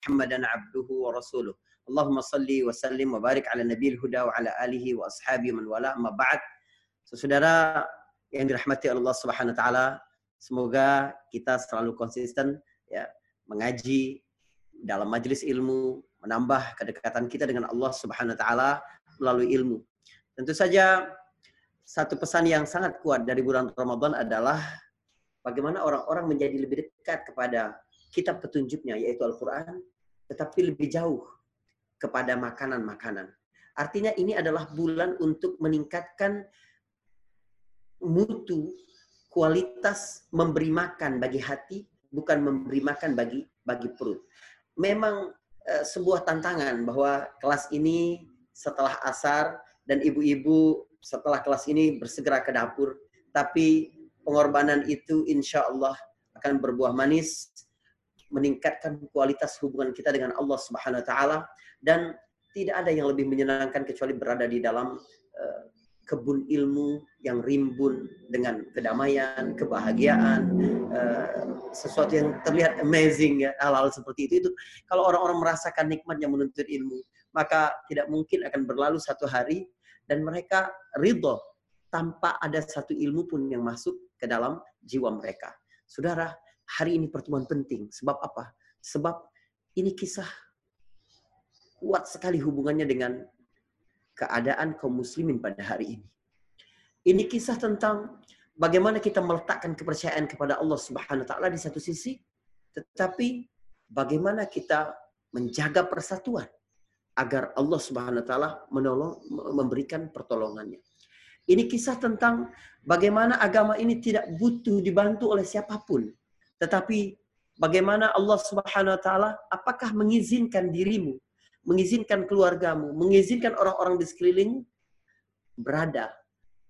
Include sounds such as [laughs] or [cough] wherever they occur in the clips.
محمدا عبده ورسوله اللهم صل وسلم وبارك على النبي الهدى وعلى آله وأصحابه من والاه أما بعد Saudara yang dirahmati Allah Subhanahu wa taala, semoga kita selalu konsisten ya mengaji dalam majelis ilmu, menambah kedekatan kita dengan Allah Subhanahu wa taala melalui ilmu. Tentu saja satu pesan yang sangat kuat dari bulan Ramadan adalah bagaimana orang-orang menjadi lebih dekat kepada kitab petunjuknya yaitu Al-Qur'an tetapi lebih jauh kepada makanan-makanan. Artinya ini adalah bulan untuk meningkatkan mutu kualitas memberi makan bagi hati bukan memberi makan bagi bagi perut. Memang uh, sebuah tantangan bahwa kelas ini setelah asar dan ibu-ibu setelah kelas ini bersegera ke dapur, tapi pengorbanan itu insya Allah akan berbuah manis, meningkatkan kualitas hubungan kita dengan Allah Subhanahu Wa Taala dan tidak ada yang lebih menyenangkan kecuali berada di dalam uh, kebun ilmu yang rimbun dengan kedamaian, kebahagiaan, uh, sesuatu yang terlihat amazing ya hal-hal seperti itu itu kalau orang-orang merasakan nikmatnya menuntut ilmu maka tidak mungkin akan berlalu satu hari dan mereka ridho tanpa ada satu ilmu pun yang masuk ke dalam jiwa mereka. Saudara, hari ini pertemuan penting. Sebab apa? Sebab ini kisah kuat sekali hubungannya dengan keadaan kaum muslimin pada hari ini. Ini kisah tentang bagaimana kita meletakkan kepercayaan kepada Allah Subhanahu wa taala di satu sisi, tetapi bagaimana kita menjaga persatuan agar Allah Subhanahu wa taala menolong memberikan pertolongannya. Ini kisah tentang bagaimana agama ini tidak butuh dibantu oleh siapa pun, tetapi bagaimana Allah Subhanahu wa taala apakah mengizinkan dirimu mengizinkan keluargamu, mengizinkan orang-orang di sekelilingmu berada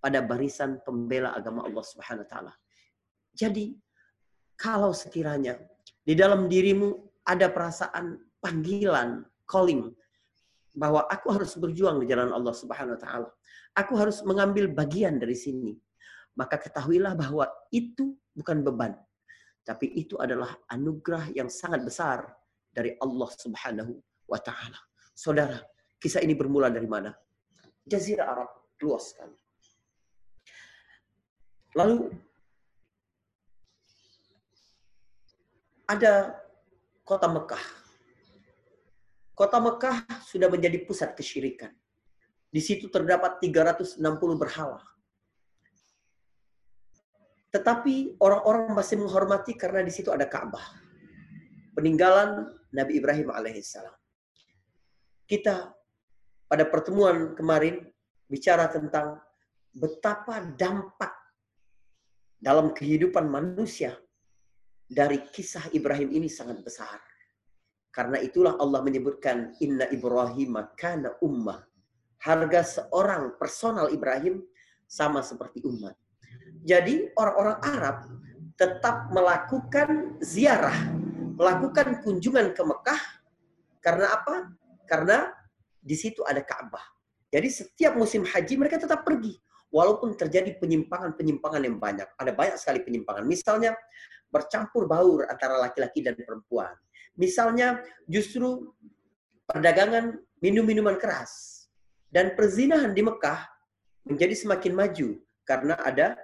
pada barisan pembela agama Allah Subhanahu wa taala. Jadi, kalau sekiranya di dalam dirimu ada perasaan panggilan, calling bahwa aku harus berjuang di jalan Allah Subhanahu wa taala. Aku harus mengambil bagian dari sini. Maka ketahuilah bahwa itu bukan beban, tapi itu adalah anugerah yang sangat besar dari Allah Subhanahu wa taala. Saudara, kisah ini bermula dari mana? Jazirah Arab luas sekali. Lalu ada kota Mekah. Kota Mekah sudah menjadi pusat kesyirikan. Di situ terdapat 360 berhala. Tetapi orang-orang masih menghormati karena di situ ada Ka'bah. Peninggalan Nabi Ibrahim alaihissalam kita pada pertemuan kemarin bicara tentang betapa dampak dalam kehidupan manusia dari kisah Ibrahim ini sangat besar. Karena itulah Allah menyebutkan inna Ibrahim kana ummah. Harga seorang personal Ibrahim sama seperti umat. Jadi orang-orang Arab tetap melakukan ziarah, melakukan kunjungan ke Mekah karena apa? Karena di situ ada Ka'bah. Jadi setiap musim haji mereka tetap pergi. Walaupun terjadi penyimpangan-penyimpangan yang banyak. Ada banyak sekali penyimpangan. Misalnya bercampur baur antara laki-laki dan perempuan. Misalnya justru perdagangan minum-minuman keras. Dan perzinahan di Mekah menjadi semakin maju. Karena ada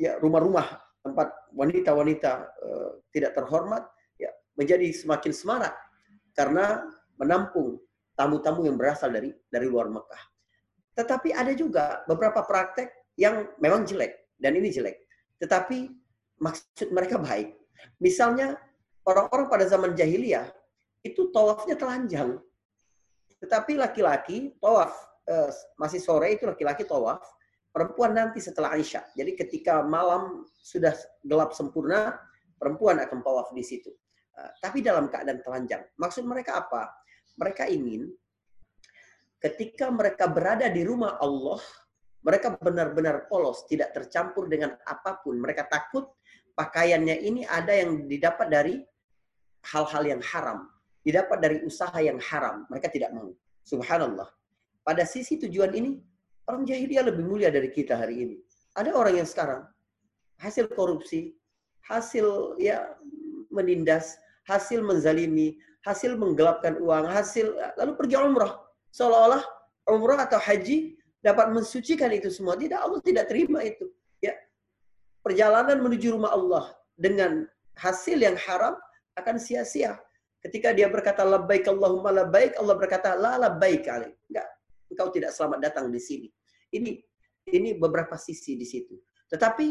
ya rumah-rumah tempat wanita-wanita uh, tidak terhormat ya menjadi semakin semarak karena menampung tamu-tamu yang berasal dari dari luar Mekah. Tetapi ada juga beberapa praktek yang memang jelek dan ini jelek. Tetapi maksud mereka baik. Misalnya orang-orang pada zaman jahiliyah itu tawafnya telanjang. Tetapi laki-laki tawaf eh, masih sore itu laki-laki tawaf, perempuan nanti setelah Aisyah. Jadi ketika malam sudah gelap sempurna, perempuan akan tawaf di situ. Uh, tapi dalam keadaan telanjang. Maksud mereka apa? mereka ingin ketika mereka berada di rumah Allah, mereka benar-benar polos, tidak tercampur dengan apa pun. Mereka takut pakaiannya ini ada yang didapat dari hal-hal yang haram, didapat dari usaha yang haram. Mereka tidak mau. Subhanallah. Pada sisi tujuan ini, orang jahiliyah lebih mulia dari kita hari ini. Ada orang yang sekarang hasil korupsi, hasil ya menindas, hasil menzalimi, hasil menggelapkan uang, hasil lalu pergi umrah. Seolah-olah umrah atau haji dapat mensucikan itu semua. Tidak, Allah tidak terima itu. Ya. Perjalanan menuju rumah Allah dengan hasil yang haram akan sia-sia. Ketika dia berkata labbaik Allahumma labbaik, Allah berkata la labbaik kali. Enggak, engkau tidak selamat datang di sini. Ini ini beberapa sisi di situ. Tetapi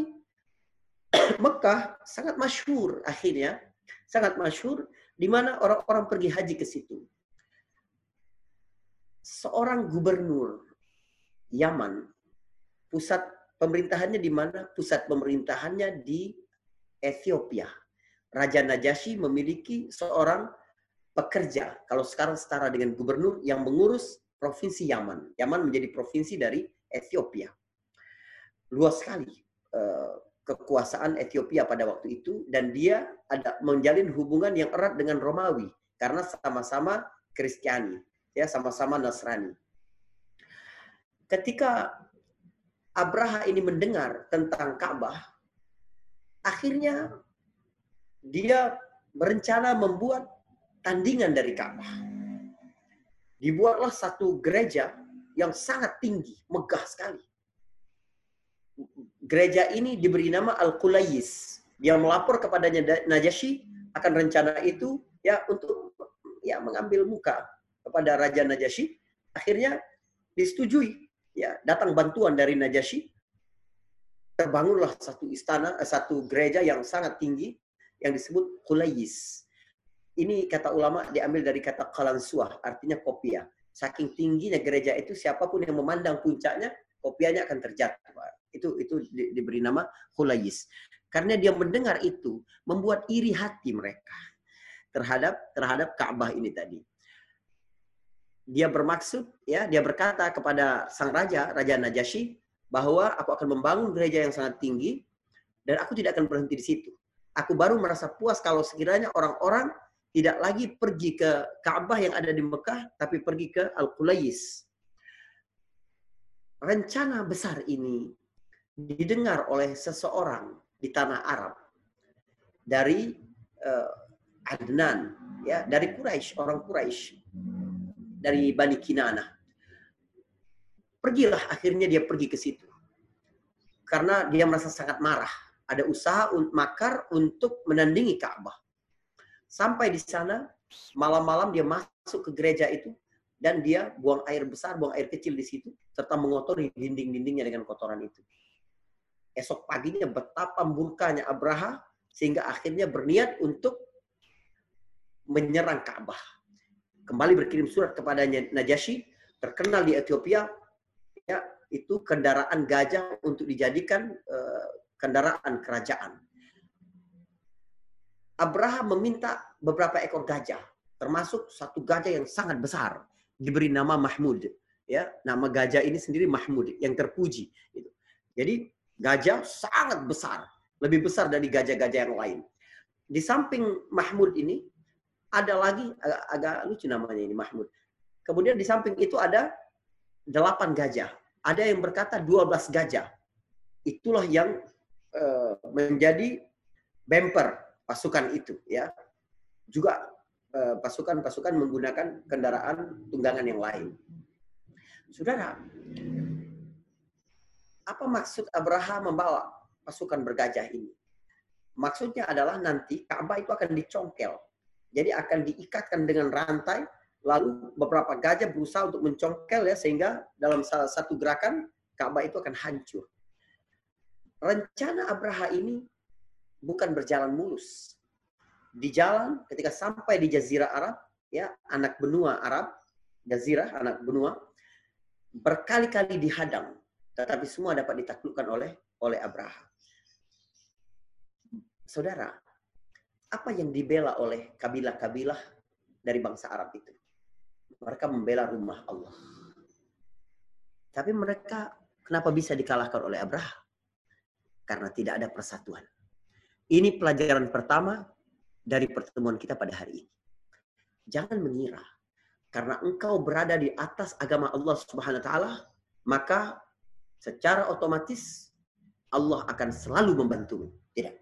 [clears throat] Mekah sangat masyhur akhirnya, sangat masyhur di mana orang-orang pergi haji ke situ. Seorang gubernur Yaman, pusat pemerintahannya di mana? Pusat pemerintahannya di Ethiopia. Raja Najasyi memiliki seorang pekerja, kalau sekarang setara dengan gubernur yang mengurus provinsi Yaman. Yaman menjadi provinsi dari Ethiopia. Luas sekali eh, kekuasaan Ethiopia pada waktu itu dan dia ada menjalin hubungan yang erat dengan Romawi karena sama-sama Kristiani, ya sama-sama Nasrani. Ketika Abraha ini mendengar tentang Ka'bah, akhirnya dia berencana membuat tandingan dari Ka'bah. Dibuatlah satu gereja yang sangat tinggi, megah sekali. Gereja ini diberi nama Al-Qulayis. Dia melapor kepadanya Najasyi akan rencana itu ya untuk ya mengambil muka kepada Raja Najasyi. Akhirnya disetujui. Ya, datang bantuan dari Najasyi. Terbangunlah satu istana, eh, satu gereja yang sangat tinggi yang disebut Qulayis. Ini kata ulama diambil dari kata kalansuah, artinya kopia. Saking tingginya gereja itu, siapa pun yang memandang puncaknya, kopianya akan terjatuh. Itu itu di, diberi nama Hulayis. Karena dia mendengar itu, membuat iri hati mereka terhadap terhadap Ka'bah ini tadi. Dia bermaksud, ya, dia berkata kepada sang raja, Raja Najasyi, bahwa aku akan membangun gereja yang sangat tinggi dan aku tidak akan berhenti di situ. Aku baru merasa puas kalau sekiranya orang-orang tidak lagi pergi ke Ka'bah yang ada di Mekah, tapi pergi ke Al-Qulais. Rencana besar ini didengar oleh seseorang di tanah Arab dari uh, Adnan, ya dari Quraisy, orang Quraisy, dari Bani Kinana. Pergilah akhirnya dia pergi ke situ. Karena dia merasa sangat marah. Ada usaha makar untuk menandingi Ka'bah Sampai di sana, malam-malam dia masuk ke gereja itu dan dia buang air besar, buang air kecil di situ serta mengotori dinding-dindingnya dengan kotoran itu. Esok paginya betapa murkanya Abraha sehingga akhirnya berniat untuk menyerang Ka'bah. Kembali berkirim surat kepada Najasyi, terkenal di Ethiopia, ya itu kendaraan gajah untuk dijadikan uh, kendaraan kerajaan. Abraham meminta beberapa ekor gajah, termasuk satu gajah yang sangat besar, diberi nama Mahmud. Ya, nama gajah ini sendiri Mahmud, yang terpuji. Gitu. Jadi gajah sangat besar, lebih besar dari gajah-gajah yang lain. Di samping Mahmud ini ada lagi agak, agak lucu namanya ini Mahmud. Kemudian di samping itu ada delapan gajah. Ada yang berkata 12 gajah. Itulah yang uh, menjadi bumper pasukan itu ya juga eh, pasukan-pasukan menggunakan kendaraan tunggangan yang lain. Saudara, apa maksud Abraham membawa pasukan bergajah ini? Maksudnya adalah nanti Ka'bah itu akan dicongkel. Jadi akan diikatkan dengan rantai, lalu beberapa gajah berusaha untuk mencongkel ya sehingga dalam salah satu gerakan Ka'bah itu akan hancur. Rencana Abraham ini bukan berjalan mulus. Di jalan ketika sampai di jazirah Arab, ya, anak benua Arab, jazirah anak benua berkali-kali dihadang, tetapi semua dapat ditaklukkan oleh oleh Abraham. Saudara, apa yang dibela oleh kabilah-kabilah dari bangsa Arab itu? Mereka membela rumah Allah. Tapi mereka kenapa bisa dikalahkan oleh Abraham? Karena tidak ada persatuan. Ini pelajaran pertama dari pertemuan kita pada hari ini. Jangan mengira karena engkau berada di atas agama Allah Subhanahu wa taala, maka secara otomatis Allah akan selalu membantumu. Tidak.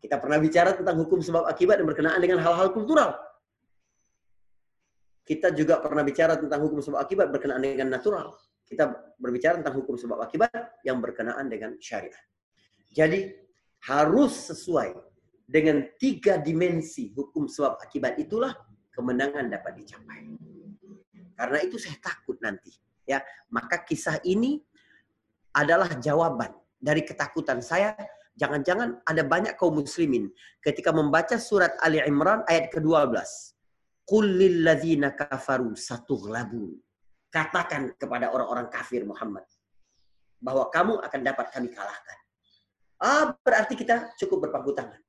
Kita pernah bicara tentang hukum sebab akibat yang berkenaan dengan hal-hal kultural. Kita juga pernah bicara tentang hukum sebab akibat berkenaan dengan natural. Kita berbicara tentang hukum sebab akibat yang berkenaan dengan syariat. Jadi harus sesuai dengan tiga dimensi hukum sebab akibat itulah kemenangan dapat dicapai. Karena itu saya takut nanti, ya. Maka kisah ini adalah jawaban dari ketakutan saya. Jangan-jangan ada banyak kaum muslimin ketika membaca surat Ali Imran ayat ke-12. Qul kafaru satughlabun. Katakan kepada orang-orang kafir Muhammad bahwa kamu akan dapat kami kalahkan. Ah, berarti kita cukup berpangku tangan.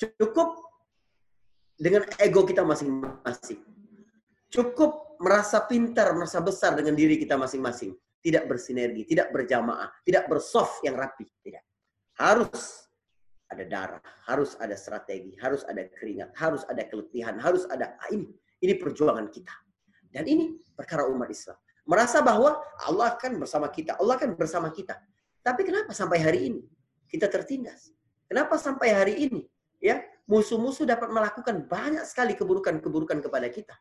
Cukup dengan ego kita masing-masing. Cukup merasa pintar, merasa besar dengan diri kita masing-masing. Tidak bersinergi, tidak berjamaah, tidak bersoft yang rapi. Tidak. Harus ada darah, harus ada strategi, harus ada keringat, harus ada keletihan, harus ada ah, ini. Ini perjuangan kita. Dan ini perkara umat Islam. Merasa bahwa Allah akan bersama kita, Allah akan bersama kita. Tapi kenapa sampai hari ini kita tertindas? Kenapa sampai hari ini ya musuh-musuh dapat melakukan banyak sekali keburukan-keburukan kepada kita.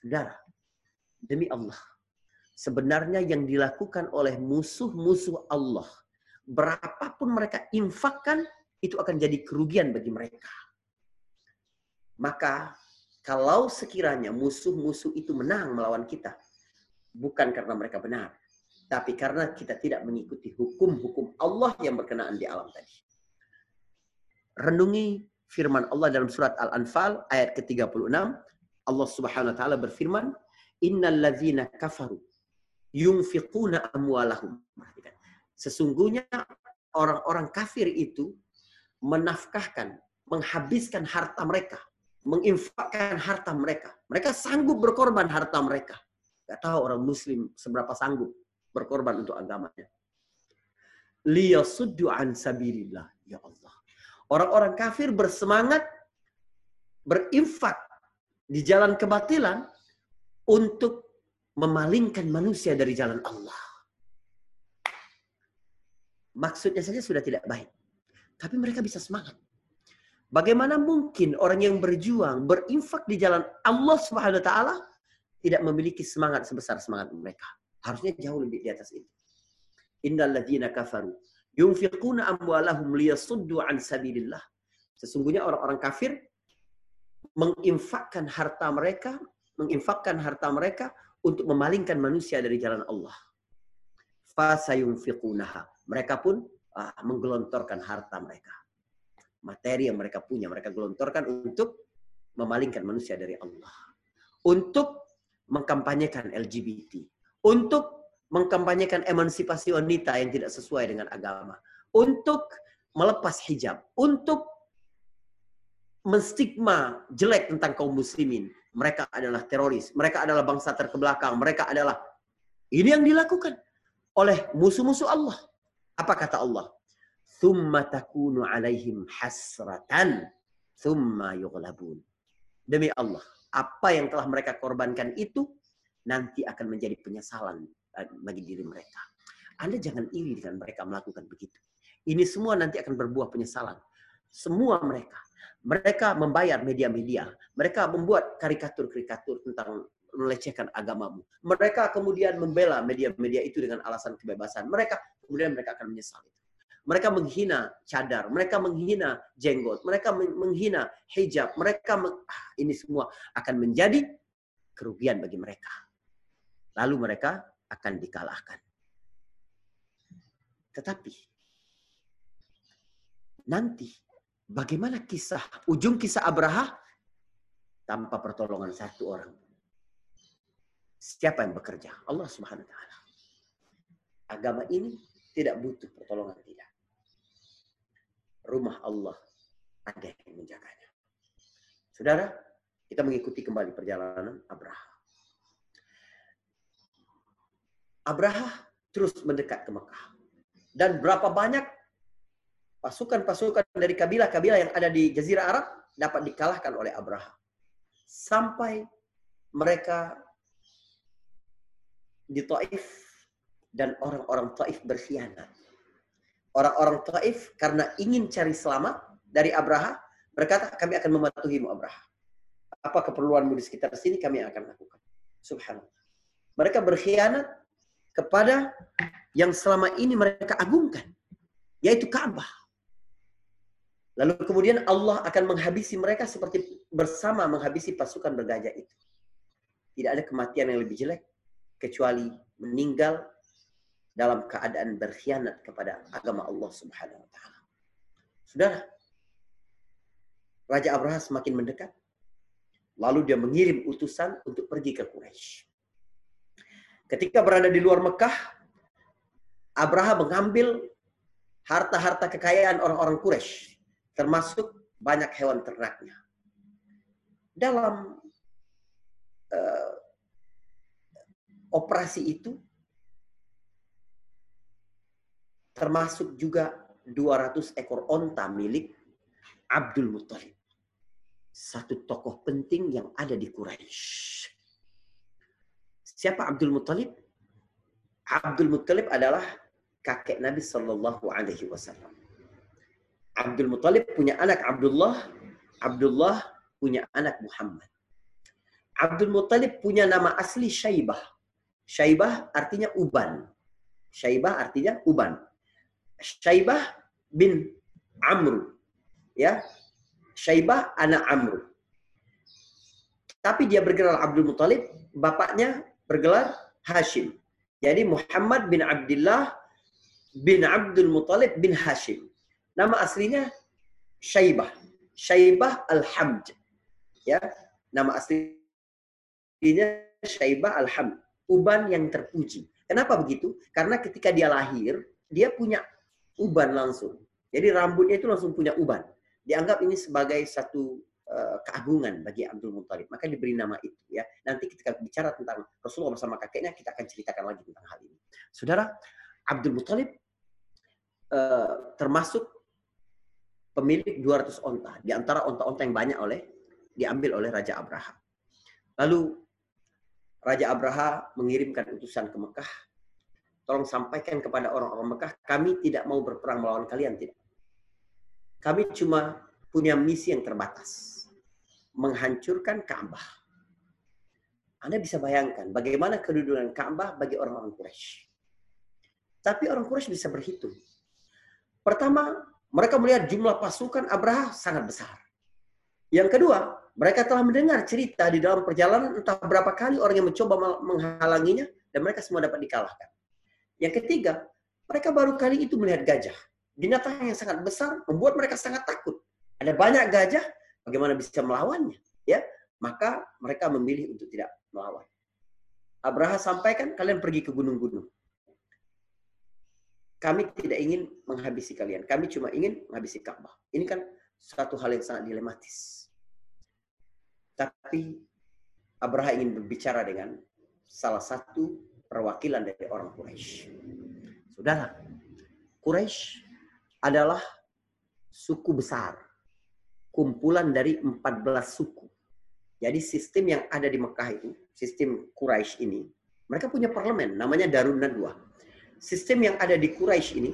Saudara, demi Allah, sebenarnya yang dilakukan oleh musuh-musuh Allah, berapapun mereka infakkan, itu akan jadi kerugian bagi mereka. Maka, kalau sekiranya musuh-musuh itu menang melawan kita, bukan karena mereka benar, tapi karena kita tidak mengikuti hukum-hukum Allah yang berkenaan di alam tadi. Renungi firman Allah dalam surat Al-Anfal ayat ke-36. Allah Subhanahu wa taala berfirman, "Innal ladzina kafaru yunfiquna amwalahum." Sesungguhnya orang-orang kafir itu menafkahkan, menghabiskan harta mereka, menginfakkan harta mereka. Mereka sanggup berkorban harta mereka. Gak tahu orang muslim seberapa sanggup berkorban untuk agamanya. Liyasuddu an sabilillah. Ya Allah. Orang-orang kafir bersemangat berinfak di jalan kebatilan untuk memalingkan manusia dari jalan Allah. Maksudnya saja sudah tidak baik. Tapi mereka bisa semangat. Bagaimana mungkin orang yang berjuang, berinfak di jalan Allah Subhanahu wa taala tidak memiliki semangat sebesar semangat mereka? Harusnya jauh lebih di atas itu. Innal ladzina kafaru Yunfiquna amwalahum liyasuddu an sabilillah. Sesungguhnya orang-orang kafir menginfakkan harta mereka, menginfakkan harta mereka untuk memalingkan manusia dari jalan Allah. Fasayunfiqunaha. Mereka pun ah, menggelontorkan harta mereka. Materi yang mereka punya, mereka gelontorkan untuk memalingkan manusia dari Allah. Untuk mengkampanyekan LGBT. Untuk mengkampanyekan emansipasi wanita yang tidak sesuai dengan agama, untuk melepas hijab, untuk menstigma jelek tentang kaum muslimin. Mereka adalah teroris, mereka adalah bangsa terkebelakang, mereka adalah ini yang dilakukan oleh musuh-musuh Allah. Apa kata Allah? Thumma takunu alaihim hasratan thumma yughlabun. Demi Allah, apa yang telah mereka korbankan itu nanti akan menjadi penyesalan Eh, bagi diri mereka. Anda jangan iri dengan mereka melakukan begitu. Ini semua nanti akan berbuah penyesalan. Semua mereka. Mereka membayar media-media. Mereka membuat karikatur-karikatur tentang melecehkan agamamu. Mereka kemudian membela media-media itu dengan alasan kebebasan. Mereka kemudian mereka akan menyesal. Mereka menghina cadar, mereka menghina jenggot, mereka menghina hijab, mereka meng, ah, ini semua akan menjadi kerugian bagi mereka. Lalu mereka akan dikalahkan. Tetapi nanti bagaimana kisah ujung kisah Abraha tanpa pertolongan satu orang. Siapa yang bekerja? Allah Subhanahu wa taala. Agama ini tidak butuh pertolongan tidak. Rumah Allah ada yang menjaganya. Saudara, kita mengikuti kembali perjalanan Abraha. Abraha terus mendekat ke Mekah. Dan berapa banyak pasukan-pasukan dari kabilah-kabilah yang ada di Jazirah Arab dapat dikalahkan oleh Abraha. Sampai mereka di Taif dan orang-orang Taif berkhianat. Orang-orang Taif karena ingin cari selamat, dari Abraha berkata, kami akan mematuhimu Abraha. Apa keperluanmu di sekitar sini kami akan lakukan. Subhanallah. Mereka berkhianat kepada yang selama ini mereka agungkan. Yaitu Ka'bah. Lalu kemudian Allah akan menghabisi mereka seperti bersama menghabisi pasukan bergajah itu. Tidak ada kematian yang lebih jelek kecuali meninggal dalam keadaan berkhianat kepada agama Allah Subhanahu wa taala. Saudara, Raja Abraha semakin mendekat. Lalu dia mengirim utusan untuk pergi ke Quraisy. Ketika berada di luar Mekah, Abraha mengambil harta-harta kekayaan orang-orang Quraisy, termasuk banyak hewan ternaknya. Dalam uh, operasi itu, termasuk juga 200 ekor onta milik Abdul Muttalib. Satu tokoh penting yang ada di Quraisy. Siapa Abdul Muttalib? Abdul Muttalib adalah kakek Nabi Shallallahu Alaihi Wasallam. Abdul Muttalib punya anak Abdullah, Abdullah punya anak Muhammad. Abdul Muttalib punya nama asli Syaibah. Syaibah artinya uban. Syaibah artinya uban. Syaibah bin Amr. Ya. Syaibah anak Amr. Tapi dia bergelar Abdul Muthalib, bapaknya bergelar Hashim. Jadi Muhammad bin Abdullah bin Abdul Muthalib bin Hashim. Nama aslinya Syaibah. Syaibah Al-Hamd. Ya, nama aslinya Syaibah Al-Hamd. Uban yang terpuji. Kenapa begitu? Karena ketika dia lahir, dia punya uban langsung. Jadi rambutnya itu langsung punya uban. Dianggap ini sebagai satu keagungan bagi Abdul Muthalib. Maka diberi nama itu ya. Nanti ketika bicara tentang Rasulullah bersama kakeknya, kita akan ceritakan lagi tentang hal ini. Saudara, Abdul Muthalib uh, termasuk pemilik 200 onta. Di antara onta-onta yang banyak oleh diambil oleh Raja Abraha. Lalu Raja Abraha mengirimkan utusan ke Mekah tolong sampaikan kepada orang-orang Mekah, kami tidak mau berperang melawan kalian, tidak. Kami cuma punya misi yang terbatas. Menghancurkan Ka'bah. Anda bisa bayangkan bagaimana kedudukan Ka'bah bagi orang-orang Quraisy. Tapi orang Quraisy bisa berhitung. Pertama, mereka melihat jumlah pasukan Abraha sangat besar. Yang kedua, mereka telah mendengar cerita di dalam perjalanan entah berapa kali orang yang mencoba menghalanginya dan mereka semua dapat dikalahkan. Yang ketiga, mereka baru kali itu melihat gajah. Binatang yang sangat besar membuat mereka sangat takut. Ada banyak gajah, bagaimana bisa melawannya? Ya, maka mereka memilih untuk tidak melawan. Abraha sampaikan, kalian pergi ke gunung-gunung. Kami tidak ingin menghabisi kalian. Kami cuma ingin menghabisi Ka'bah. Ini kan suatu hal yang sangat dilematis. Tapi Abraha ingin berbicara dengan salah satu perwakilan dari orang Quraisy. Saudara, Quraisy adalah suku besar, kumpulan dari 14 suku. Jadi sistem yang ada di Mekah itu, sistem Quraisy ini, mereka punya parlemen, namanya Darun Nadwa. Sistem yang ada di Quraisy ini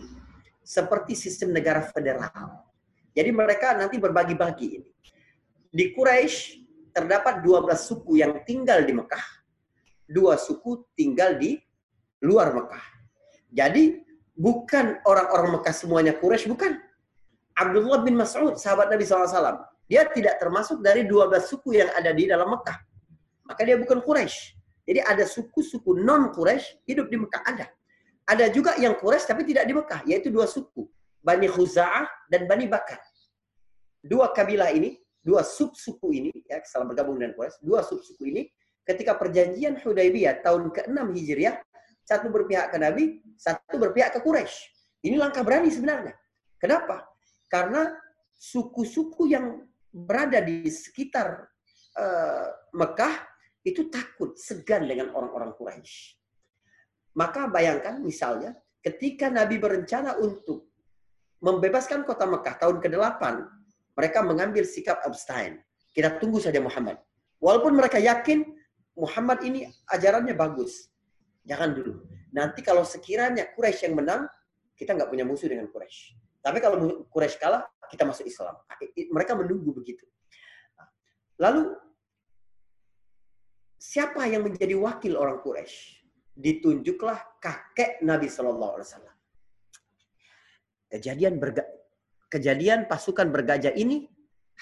seperti sistem negara federal. Jadi mereka nanti berbagi-bagi ini. Di Quraisy terdapat 12 suku yang tinggal di Mekah dua suku tinggal di luar Mekah. Jadi bukan orang-orang Mekah semuanya Quraisy, bukan. Abdullah bin Mas'ud, sahabat Nabi SAW. Dia tidak termasuk dari 12 suku yang ada di dalam Mekah. Maka dia bukan Quraisy. Jadi ada suku-suku non-Quraisy hidup di Mekah. Ada. Ada juga yang Quraisy tapi tidak di Mekah. Yaitu dua suku. Bani Khuza'ah dan Bani Bakar. Dua kabilah ini, dua sub-suku ini, ya, salah bergabung dengan Quraisy, dua sub-suku ini ketika perjanjian Hudaybiyah tahun ke-6 Hijriah, satu berpihak ke Nabi, satu berpihak ke Quraisy. Ini langkah berani sebenarnya. Kenapa? Karena suku-suku yang berada di sekitar uh, Mekah itu takut, segan dengan orang-orang Quraisy. Maka bayangkan misalnya ketika Nabi berencana untuk membebaskan kota Mekah tahun ke-8, mereka mengambil sikap abstain. Kita tunggu saja Muhammad. Walaupun mereka yakin Muhammad ini ajarannya bagus. Jangan dulu. Nanti kalau sekiranya Quraisy yang menang, kita nggak punya musuh dengan Quraisy. Tapi kalau Quraisy kalah, kita masuk Islam. Mereka menunggu begitu. Lalu siapa yang menjadi wakil orang Quraisy? Ditunjuklah kakek Nabi Shallallahu Alaihi Wasallam. Kejadian berga kejadian pasukan bergajah ini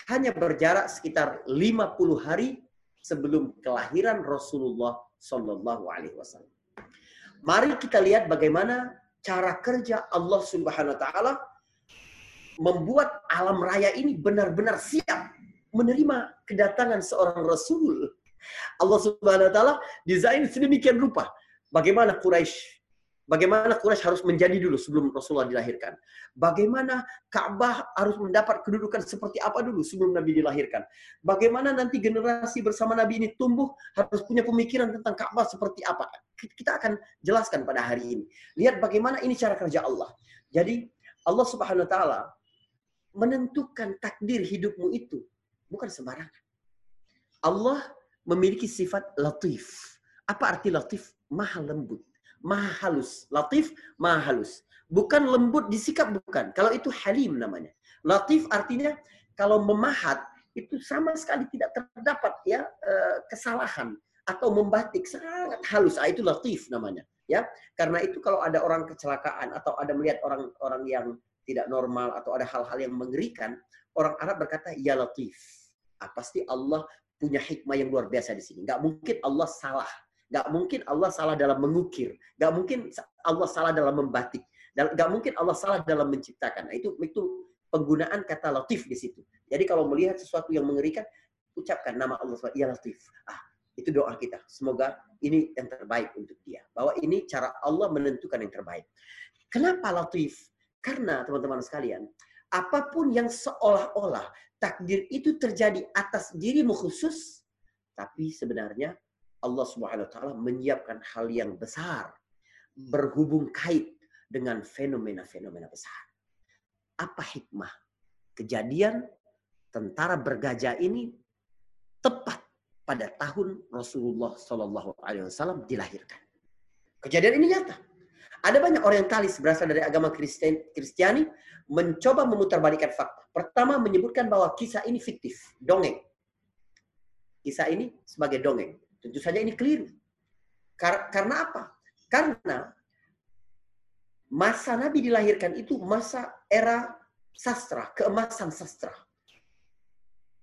hanya berjarak sekitar 50 hari sebelum kelahiran Rasulullah Shallallahu Alaihi Wasallam. Mari kita lihat bagaimana cara kerja Allah Subhanahu Wa Taala membuat alam raya ini benar-benar siap menerima kedatangan seorang rasul. Allah Subhanahu wa taala desain sedemikian rupa bagaimana Quraisy Bagaimana Quraisy harus menjadi dulu sebelum Rasulullah dilahirkan. Bagaimana Ka'bah harus mendapat kedudukan seperti apa dulu sebelum Nabi dilahirkan. Bagaimana nanti generasi bersama Nabi ini tumbuh harus punya pemikiran tentang Ka'bah seperti apa. Kita akan jelaskan pada hari ini. Lihat bagaimana ini cara kerja Allah. Jadi Allah Subhanahu wa taala menentukan takdir hidupmu itu bukan sembarangan. Allah memiliki sifat latif. Apa arti latif? Maha lembut, maha halus. Latif, maha halus. Bukan lembut disikap, bukan. Kalau itu halim namanya. Latif artinya kalau memahat itu sama sekali tidak terdapat ya eh, kesalahan atau membatik sangat halus. Ah, itu latif namanya. Ya, karena itu kalau ada orang kecelakaan atau ada melihat orang-orang yang tidak normal atau ada hal-hal yang mengerikan, orang Arab berkata ya latif. Ah, pasti Allah punya hikmah yang luar biasa di sini. Gak mungkin Allah salah. Gak mungkin Allah salah dalam mengukir. Gak mungkin Allah salah dalam membatik. Gak mungkin Allah salah dalam menciptakan. Nah, itu itu penggunaan kata latif di situ. Jadi kalau melihat sesuatu yang mengerikan, ucapkan nama Allah ya latif. Ah, itu doa kita. Semoga ini yang terbaik untuk dia. Bahwa ini cara Allah menentukan yang terbaik. Kenapa latif? Karena teman-teman sekalian, apa pun yang seolah-olah takdir itu terjadi atas dirimu khusus, tapi sebenarnya Allah Subhanahu wa taala menyiapkan hal yang besar berhubung kait dengan fenomena-fenomena besar. Apa hikmah? Kejadian tentara bergajah ini tepat pada tahun Rasulullah Shallallahu Alaihi Wasallam dilahirkan. Kejadian ini nyata. Ada banyak orientalis berasal dari agama Kristen, Kristiani mencoba memutarbalikkan fakta. Pertama menyebutkan bahwa kisah ini fiktif, dongeng. Kisah ini sebagai dongeng. Tentu saja ini keliru. Kar karena apa? Karena masa Nabi dilahirkan itu masa era sastra, keemasan sastra.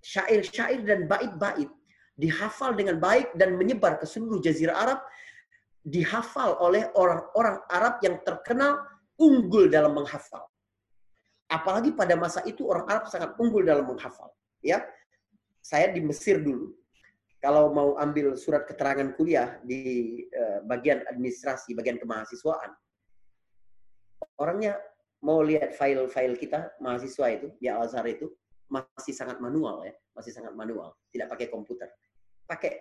Syair-syair dan bait-bait dihafal dengan baik dan menyebar ke seluruh jazirah Arab dihafal oleh orang-orang Arab yang terkenal unggul dalam menghafal. Apalagi pada masa itu orang Arab sangat unggul dalam menghafal. Ya, saya di Mesir dulu. Kalau mau ambil surat keterangan kuliah di uh, bagian administrasi, bagian kemahasiswaan, orangnya mau lihat file-file kita mahasiswa itu di Al Azhar itu masih sangat manual ya, masih sangat manual, tidak pakai komputer, pakai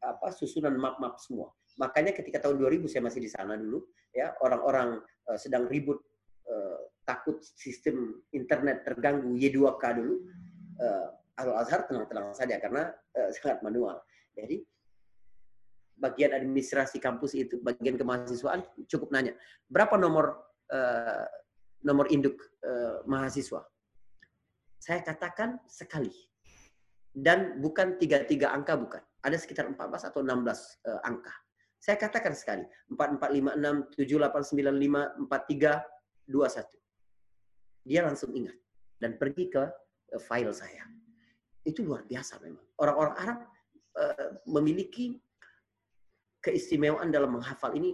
apa susunan map-map semua. Makanya ketika tahun 2000 saya masih di sana dulu, ya orang-orang uh, sedang ribut uh, takut sistem internet terganggu Y2K dulu. Uh, Al Azhar tenang-tenang saja karena uh, [laughs] sangat manual. Jadi bagian administrasi kampus itu, bagian kemahasiswaan cukup nanya berapa nomor uh, nomor induk uh, mahasiswa. Saya katakan sekali dan bukan tiga tiga angka bukan. Ada sekitar 14 atau 16 uh, angka. Saya katakan sekali, 4456 7895 4321. Dia langsung ingat dan pergi ke eh, file saya. Itu luar biasa memang. Orang-orang Arab uh, memiliki keistimewaan dalam menghafal ini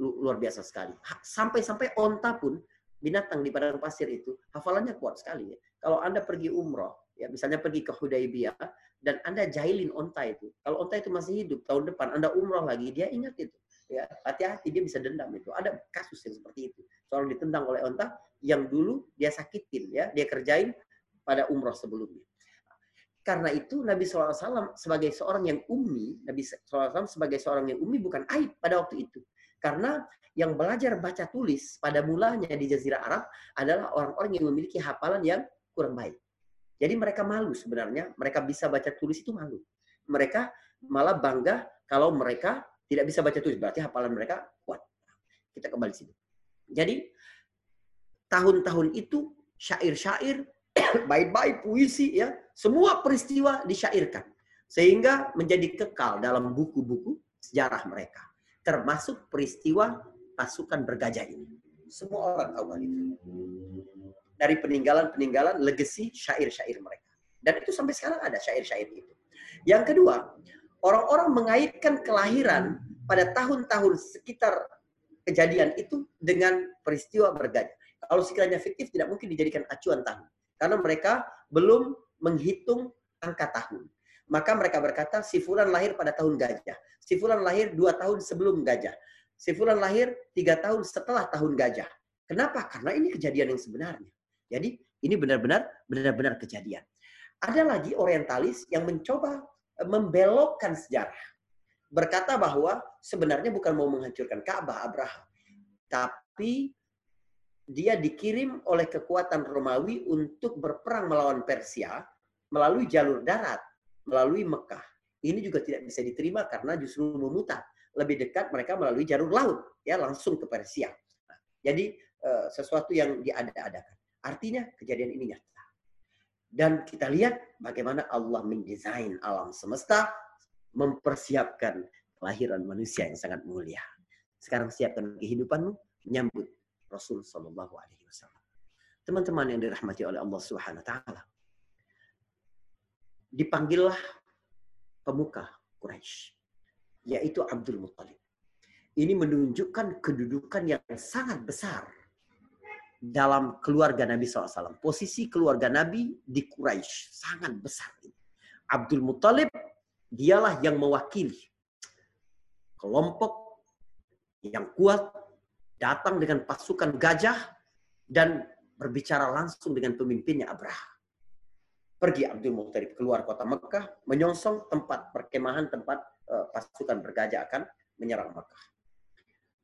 luar biasa sekali. Sampai-sampai onta pun binatang di padang pasir itu hafalannya kuat sekali. Ya. Kalau Anda pergi umroh, ya misalnya pergi ke Hudaybiyah, dan Anda jahilin onta itu. Kalau onta itu masih hidup tahun depan Anda umroh lagi, dia ingat itu. Ya, hati-hati dia bisa dendam itu. Ada kasus yang seperti itu. Seorang ditendang oleh onta yang dulu dia sakitin ya, dia kerjain pada umroh sebelumnya. Karena itu Nabi SAW sebagai seorang yang ummi, Nabi SAW sebagai seorang yang ummi bukan aib pada waktu itu. Karena yang belajar baca tulis pada mulanya di Jazirah Arab adalah orang-orang yang memiliki hafalan yang kurang baik. Jadi mereka malu sebenarnya, mereka bisa baca tulis itu malu. Mereka malah bangga kalau mereka tidak bisa baca tulis, berarti hafalan mereka kuat. Kita kembali sini. Jadi tahun-tahun itu syair-syair, [coughs] bait-bait, puisi, ya, semua peristiwa disyairkan sehingga menjadi kekal dalam buku-buku sejarah mereka, termasuk peristiwa pasukan bergajah ini. Semua orang tahu hal itu. Dari peninggalan-peninggalan legacy syair-syair mereka. Dan itu sampai sekarang ada syair-syair itu. Yang kedua, orang-orang mengaitkan kelahiran pada tahun-tahun sekitar kejadian itu dengan peristiwa bergajah. Kalau sekiranya fiktif tidak mungkin dijadikan acuan tahun. Karena mereka belum menghitung angka tahun. Maka mereka berkata, si Fulan lahir pada tahun gajah. Si Fulan lahir dua tahun sebelum gajah. Si Fulan lahir tiga tahun setelah tahun gajah. Kenapa? Karena ini kejadian yang sebenarnya. Jadi ini benar-benar benar-benar kejadian. Ada lagi orientalis yang mencoba membelokkan sejarah. Berkata bahwa sebenarnya bukan mau menghancurkan Ka'bah Abraham. Tapi dia dikirim oleh kekuatan Romawi untuk berperang melawan Persia melalui jalur darat, melalui Mekah. Ini juga tidak bisa diterima karena justru memutar. Lebih dekat mereka melalui jalur laut, ya langsung ke Persia. Nah, jadi eh, sesuatu yang diada-adakan. Artinya kejadian ini nyata. Dan kita lihat bagaimana Allah mendesain alam semesta, mempersiapkan kelahiran manusia yang sangat mulia. Sekarang siapkan kehidupanmu, menyambut Rasul Sallallahu Alaihi Wasallam. Teman-teman yang dirahmati oleh Allah Subhanahu Wa Taala, dipanggillah pemuka Quraisy, yaitu Abdul Muttalib. Ini menunjukkan kedudukan yang sangat besar dalam keluarga Nabi SAW. Posisi keluarga Nabi di Quraisy sangat besar. Abdul Muttalib dialah yang mewakili kelompok yang kuat datang dengan pasukan gajah dan berbicara langsung dengan pemimpinnya Abraha. Pergi Abdul Muttalib keluar kota Mekah, menyongsong tempat perkemahan tempat uh, pasukan bergajah akan menyerang Mekah.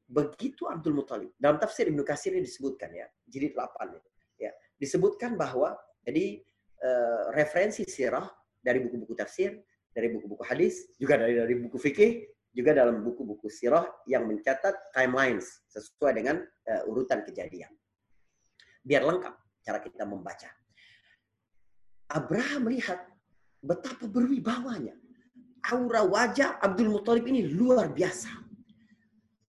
Begitu Abdul Muthalib. Dalam tafsir Ibnu Katsir ini disebutkan ya, jilid 8 itu. Ya, disebutkan bahwa jadi uh, referensi sirah dari buku-buku tafsir, dari buku-buku hadis, juga dari dari buku fikih, juga dalam buku-buku sirah yang mencatat timelines sesuai dengan uh, urutan kejadian. Biar lengkap cara kita membaca. Abraham melihat betapa berwibawanya. Aura wajah Abdul Muthalib ini luar biasa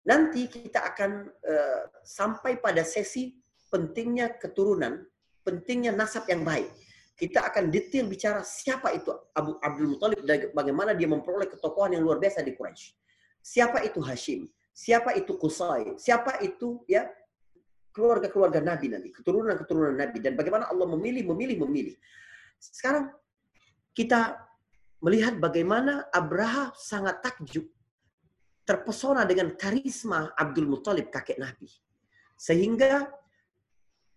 Nanti kita akan uh, sampai pada sesi pentingnya keturunan, pentingnya nasab yang baik. Kita akan detail bicara siapa itu Abu Abdul Muthalib dan bagaimana dia memperoleh ketokohan yang luar biasa di Quraisy. Siapa itu Hashim? Siapa itu Qusay? Siapa itu ya keluarga-keluarga Nabi nanti, keturunan-keturunan Nabi dan bagaimana Allah memilih, memilih, memilih. Sekarang kita melihat bagaimana Abraha sangat takjub terpesona dengan karisma Abdul Muthalib kakek Nabi. Sehingga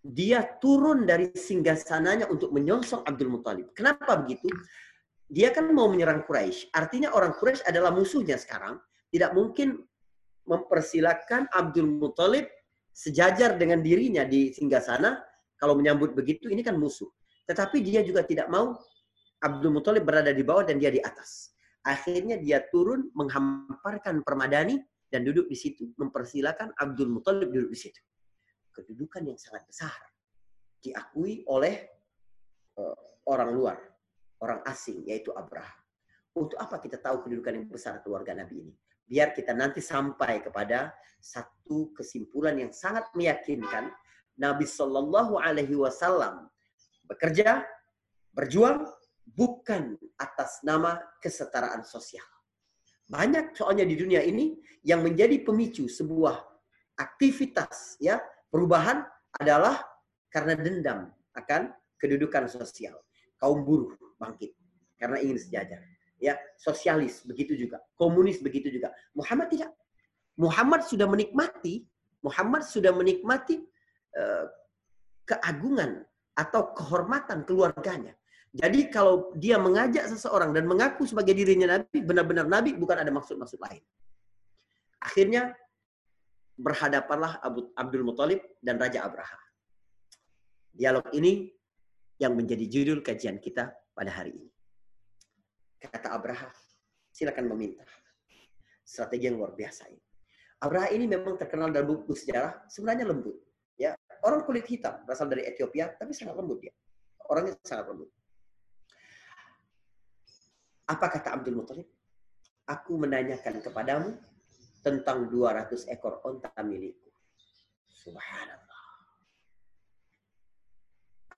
dia turun dari singgasananya untuk menyongsong Abdul Muthalib. Kenapa begitu? Dia kan mau menyerang Quraisy. Artinya orang Quraisy adalah musuhnya sekarang. Tidak mungkin mempersilahkan Abdul Muthalib sejajar dengan dirinya di singgasana. Kalau menyambut begitu, ini kan musuh. Tetapi dia juga tidak mau Abdul Muthalib berada di bawah dan dia di atas. Akhirnya dia turun menghamparkan permadani dan duduk di situ. Mempersilahkan Abdul Muthalib duduk di situ. Kedudukan yang sangat besar. Diakui oleh uh, orang luar. Orang asing, yaitu Abraham. Untuk apa kita tahu kedudukan yang besar keluarga Nabi ini? Biar kita nanti sampai kepada satu kesimpulan yang sangat meyakinkan. Nabi Shallallahu Alaihi Wasallam bekerja, berjuang, bukan atas nama kesetaraan sosial. Banyak soalnya di dunia ini yang menjadi pemicu sebuah aktivitas ya perubahan adalah karena dendam akan kedudukan sosial. Kaum buruh bangkit karena ingin sejajar. Ya, sosialis begitu juga, komunis begitu juga. Muhammad tidak. Muhammad sudah menikmati, Muhammad sudah menikmati uh, keagungan atau kehormatan keluarganya. Jadi kalau dia mengajak seseorang dan mengaku sebagai dirinya Nabi, benar-benar Nabi, bukan ada maksud-maksud lain. Akhirnya berhadapanlah Abu Abdul Muthalib dan Raja Abraha. Dialog ini yang menjadi judul kajian kita pada hari ini. Kata Abraha, silakan meminta. Strategi yang luar biasa ini. Abraha ini memang terkenal dalam buku sejarah sebenarnya lembut, ya orang kulit hitam, berasal dari Ethiopia, tapi sangat lembut dia. Orangnya sangat lembut. Apa kata Abdul Muthalib? Aku menanyakan kepadamu tentang 200 ekor onta milikku. Subhanallah.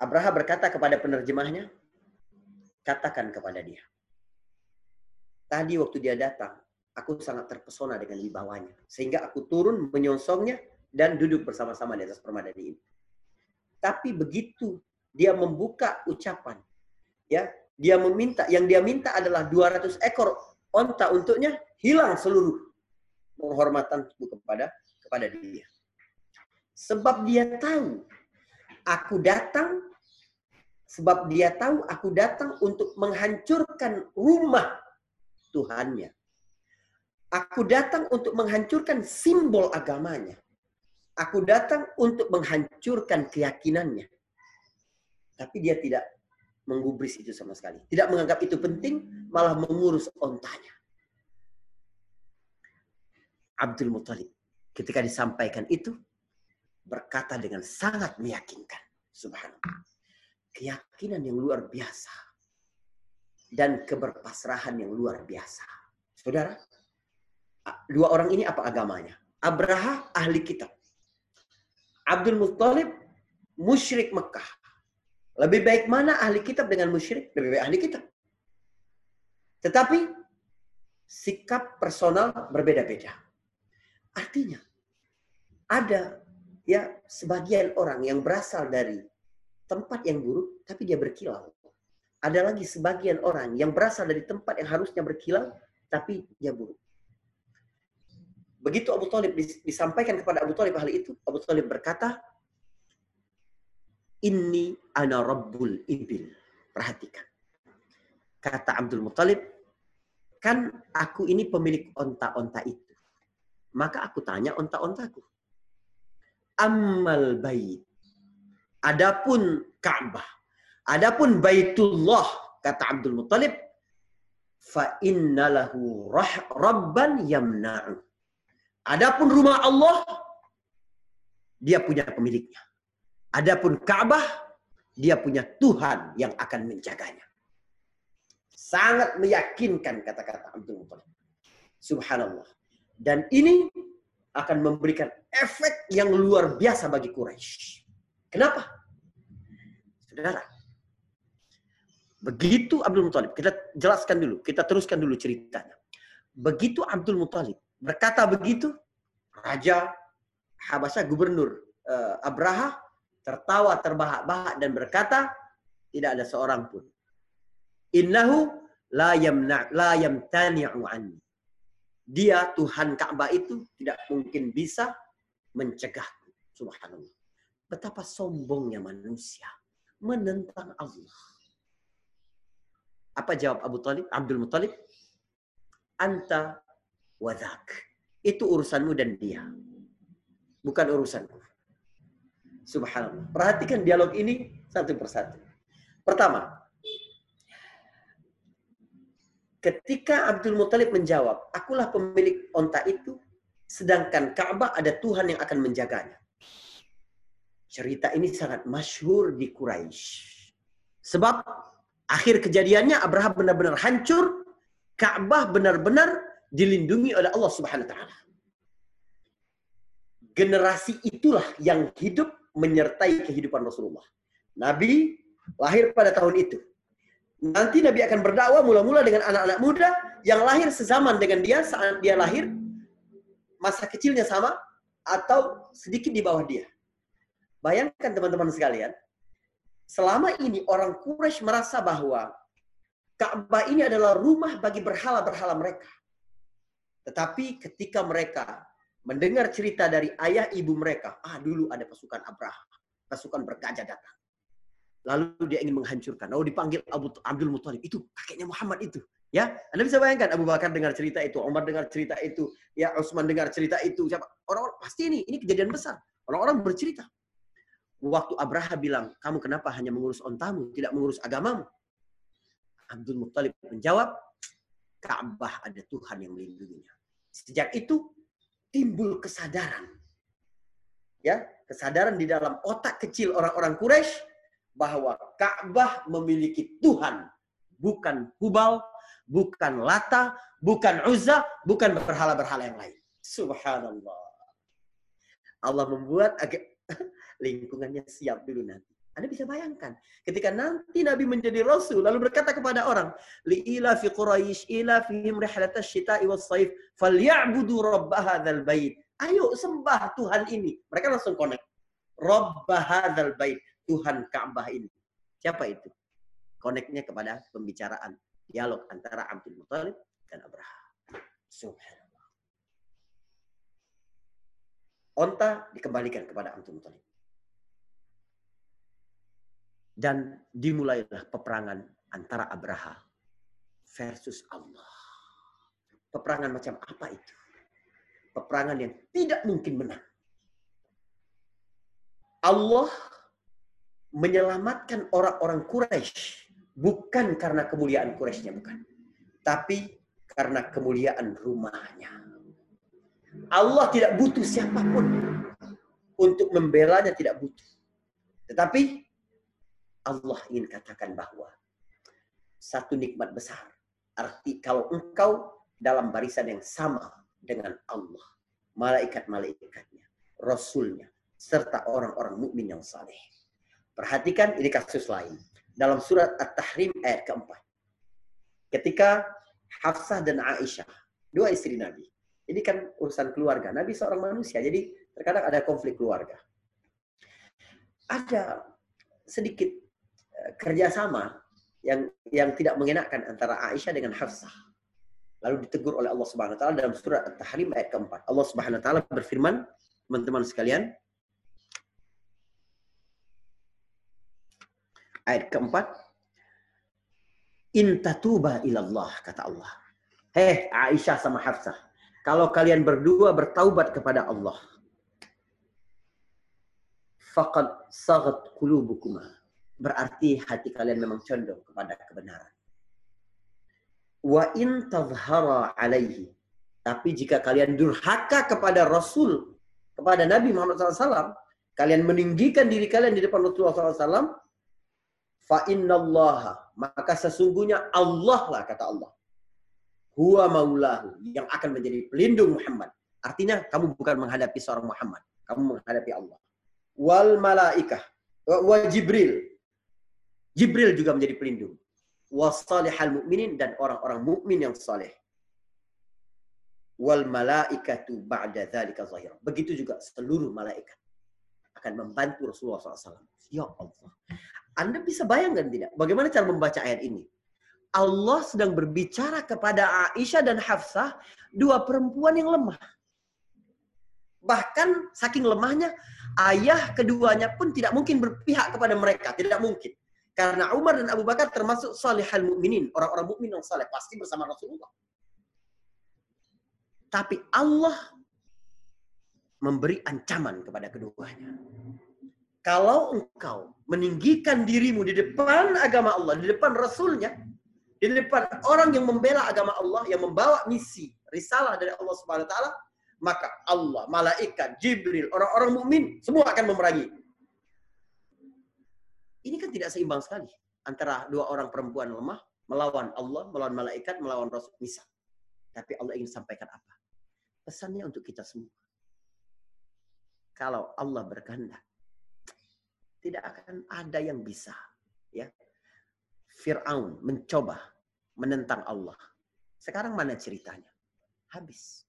Abraha berkata kepada penerjemahnya, katakan kepada dia. Tadi waktu dia datang, aku sangat terpesona dengan wibawanya. Sehingga aku turun menyongsongnya dan duduk bersama-sama di atas permadani ini. Tapi begitu dia membuka ucapan, ya dia meminta, yang dia minta adalah 200 ekor onta untuknya, hilang seluruh penghormatan kepada kepada dia. Sebab dia tahu aku datang sebab dia tahu aku datang untuk menghancurkan rumah Tuhannya. Aku datang untuk menghancurkan simbol agamanya. Aku datang untuk menghancurkan keyakinannya. Tapi dia tidak menggubris itu sama sekali. Tidak menganggap itu penting, malah mengurus ontanya. Abdul Muthalib ketika disampaikan itu berkata dengan sangat meyakinkan. Subhanallah. Keyakinan yang luar biasa. Dan keberpasrahan yang luar biasa. Saudara, dua orang ini apa agamanya? Abraha ahli kitab. Abdul Muthalib musyrik Mekah. Lebih baik mana ahli kitab dengan musyrik? Lebih baik ahli kitab. Tetapi sikap personal berbeda-beda. Artinya, ada ya sebagian orang yang berasal dari tempat yang buruk, tapi dia berkilau. Ada lagi sebagian orang yang berasal dari tempat yang harusnya berkilau, tapi dia buruk. Begitu Abu Talib disampaikan kepada Abu Talib hal itu, Abu Talib berkata, Ini ana rabbul ibil. Perhatikan. Kata Abdul Muttalib, kan aku ini pemilik onta-onta itu. Maka aku tanya onta-ontaku. Ammal bait. Adapun Ka'bah. Adapun Baitullah, kata Abdul Muttalib, fa innalahu rabban yamna'u. Adapun rumah Allah, dia punya pemiliknya. Adapun Ka'bah, dia punya Tuhan yang akan menjaganya. Sangat meyakinkan kata-kata Abdul Muttalib. Subhanallah. Dan ini akan memberikan efek yang luar biasa bagi Quraisy. Kenapa? Saudara, begitu Abdul Muthalib, kita jelaskan dulu, kita teruskan dulu ceritanya. Begitu Abdul Muthalib berkata begitu, Raja Habasyah Gubernur uh, Abraha tertawa terbahak-bahak dan berkata, tidak ada seorang pun. Innahu la yamna la yamtani'u anni dia Tuhan Ka'bah itu tidak mungkin bisa mencegah. Subhanallah. Betapa sombongnya manusia menentang Allah. Apa jawab Abu Talib? Abdul Muttalib? Anta wadak. Itu urusanmu dan dia. Bukan urusanku. Subhanallah. Perhatikan dialog ini satu persatu. Pertama, Ketika Abdul Muthalib menjawab, akulah pemilik onta itu, sedangkan Ka'bah ada Tuhan yang akan menjaganya. Cerita ini sangat masyhur di Quraisy. Sebab akhir kejadiannya Abraham benar-benar hancur, Ka'bah benar-benar dilindungi oleh Allah Subhanahu wa taala. Generasi itulah yang hidup menyertai kehidupan Rasulullah. Nabi lahir pada tahun itu. Nanti Nabi akan berdakwah mula-mula dengan anak-anak muda yang lahir sezaman dengan dia saat dia lahir, masa kecilnya sama atau sedikit di bawah dia. Bayangkan teman-teman sekalian, selama ini orang Quraisy merasa bahwa Ka'bah ini adalah rumah bagi berhala-berhala mereka. Tetapi ketika mereka mendengar cerita dari ayah ibu mereka, ah dulu ada pasukan Abraham, pasukan bergajah datang. Lalu dia ingin menghancurkan. Lalu dipanggil Abu Abdul Muthalib. Itu kakeknya Muhammad itu. Ya, Anda bisa bayangkan Abu Bakar dengar cerita itu, Umar dengar cerita itu, ya Utsman dengar cerita itu. Siapa? Orang-orang pasti ini, ini kejadian besar. Orang-orang bercerita. Waktu Abraha bilang, kamu kenapa hanya mengurus ontamu, tidak mengurus agamamu? Abdul Muthalib menjawab, Ka'bah ada Tuhan yang melindunginya. Sejak itu timbul kesadaran. Ya, kesadaran di dalam otak kecil orang-orang Quraisy bahwa Ka'bah memiliki Tuhan, bukan Hubal, bukan Lata, bukan Uzza, bukan berhala-berhala yang lain. Subhanallah. Allah membuat agak [laughs] lingkungannya siap dulu nanti. Anda bisa bayangkan, ketika nanti Nabi menjadi Rasul, lalu berkata kepada orang, Li'ila fi Quraisy ila fihim rihlatas syita'i was saif, falyabudu rabb hadzal bait. Ayo sembah Tuhan ini. Mereka langsung connect. Rabb hadzal bait, Tuhan Ka'bah ini. Siapa itu? Connectnya kepada pembicaraan dialog antara Abdul Muthalib dan Abraha. Subhanallah. Onta dikembalikan kepada Abdul Muthalib. Dan dimulailah peperangan antara Abraha versus Allah. Peperangan macam apa itu? Peperangan yang tidak mungkin menang. Allah menyelamatkan orang-orang Quraisy bukan karena kemuliaan Quraisynya bukan, tapi karena kemuliaan rumahnya. Allah tidak butuh siapa pun untuk membelanya tidak butuh. Tetapi Allah ingin katakan bahwa satu nikmat besar. Arti kalau engkau dalam barisan yang sama dengan Allah, malaikat-malaikatnya, rasulnya, serta orang-orang mukmin yang saleh. Perhatikan ini kasus lain. Dalam surat At-Tahrim ayat keempat. Ketika Hafsah dan Aisyah, dua istri Nabi. Ini kan urusan keluarga. Nabi seorang manusia, jadi terkadang ada konflik keluarga. Ada sedikit kerjasama yang yang tidak mengenakan antara Aisyah dengan Hafsah. Lalu ditegur oleh Allah Subhanahu wa taala dalam surat At-Tahrim ayat keempat. Allah Subhanahu wa taala berfirman, teman-teman sekalian, ayat keempat, In tatuba ilallah, kata Allah. Hei Aisyah sama Hafsah, kalau kalian berdua bertaubat kepada Allah, faqad sagat qulubukuma berarti hati kalian memang condong kepada kebenaran. Wa in alaihi. Tapi jika kalian durhaka kepada Rasul, kepada Nabi Muhammad SAW, kalian meninggikan diri kalian di depan Rasulullah SAW, fa innallaha maka sesungguhnya Allah lah kata Allah. Huwa maulahu yang akan menjadi pelindung Muhammad. Artinya kamu bukan menghadapi seorang Muhammad, kamu menghadapi Allah. Wal malaikah wa Jibril Jibril juga menjadi pelindung. Wasalihal mu'minin dan orang-orang mukmin yang saleh. Wal malaikatu ba'da dzalika zahira. Begitu juga seluruh malaikat akan membantu Rasulullah SAW. Ya Allah. Anda bisa bayangkan tidak? Bagaimana cara membaca ayat ini? Allah sedang berbicara kepada Aisyah dan Hafsah, dua perempuan yang lemah. Bahkan saking lemahnya, ayah keduanya pun tidak mungkin berpihak kepada mereka. Tidak mungkin. Karena Umar dan Abu Bakar termasuk salihal mukminin, orang-orang mukmin yang saleh pasti bersama Rasulullah. Tapi Allah memberi ancaman kepada keduanya. Kalau engkau meninggikan dirimu di depan agama Allah, di depan Rasulnya, di depan orang yang membela agama Allah, yang membawa misi, risalah dari Allah Subhanahu Wa Taala, maka Allah, malaikat, Jibril, orang-orang mukmin semua akan memerangi. Ini kan tidak seimbang sekali antara dua orang perempuan lemah melawan Allah, melawan malaikat, melawan Rasul. Misal. Tapi Allah ingin sampaikan apa? Pesannya untuk kita semua. Kalau Allah berkehendak, tidak akan ada yang bisa. Ya, Fir'aun mencoba menentang Allah. Sekarang mana ceritanya? Habis.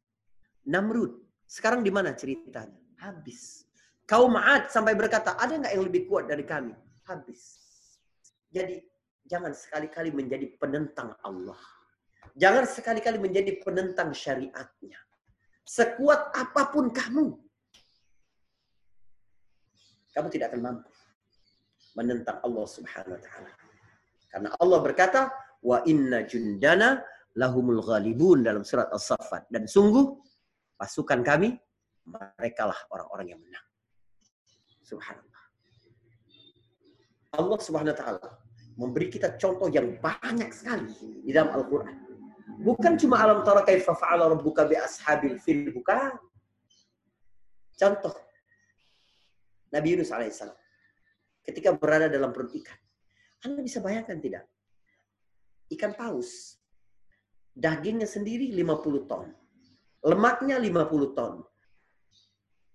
Namrud, sekarang di mana ceritanya? Habis. Kaum Ad sampai berkata, ada nggak yang lebih kuat dari kami? Habis. Jadi jangan sekali-kali menjadi penentang Allah. Jangan sekali-kali menjadi penentang syariatnya. Sekuat apa pun kamu, kamu tidak akan mampu menentang Allah Subhanahu wa taala. Karena Allah berkata, "Wa inna jundana lahumul ghalibun" dalam surat As-Saffat dan sungguh pasukan kami merekalah orang-orang yang menang. Subhanallah. Allah Subhanahu wa taala memberi kita contoh yang banyak sekali di dalam Al-Qur'an. Bukan cuma alam tara kaifa fa'ala rabbuka bi ashabil fil bukan. Contoh Nabi Yunus alaihissalam. Ketika berada dalam perut ikan. Anda bisa bayangkan tidak? Ikan paus. Dagingnya sendiri 50 ton. Lemaknya 50 ton.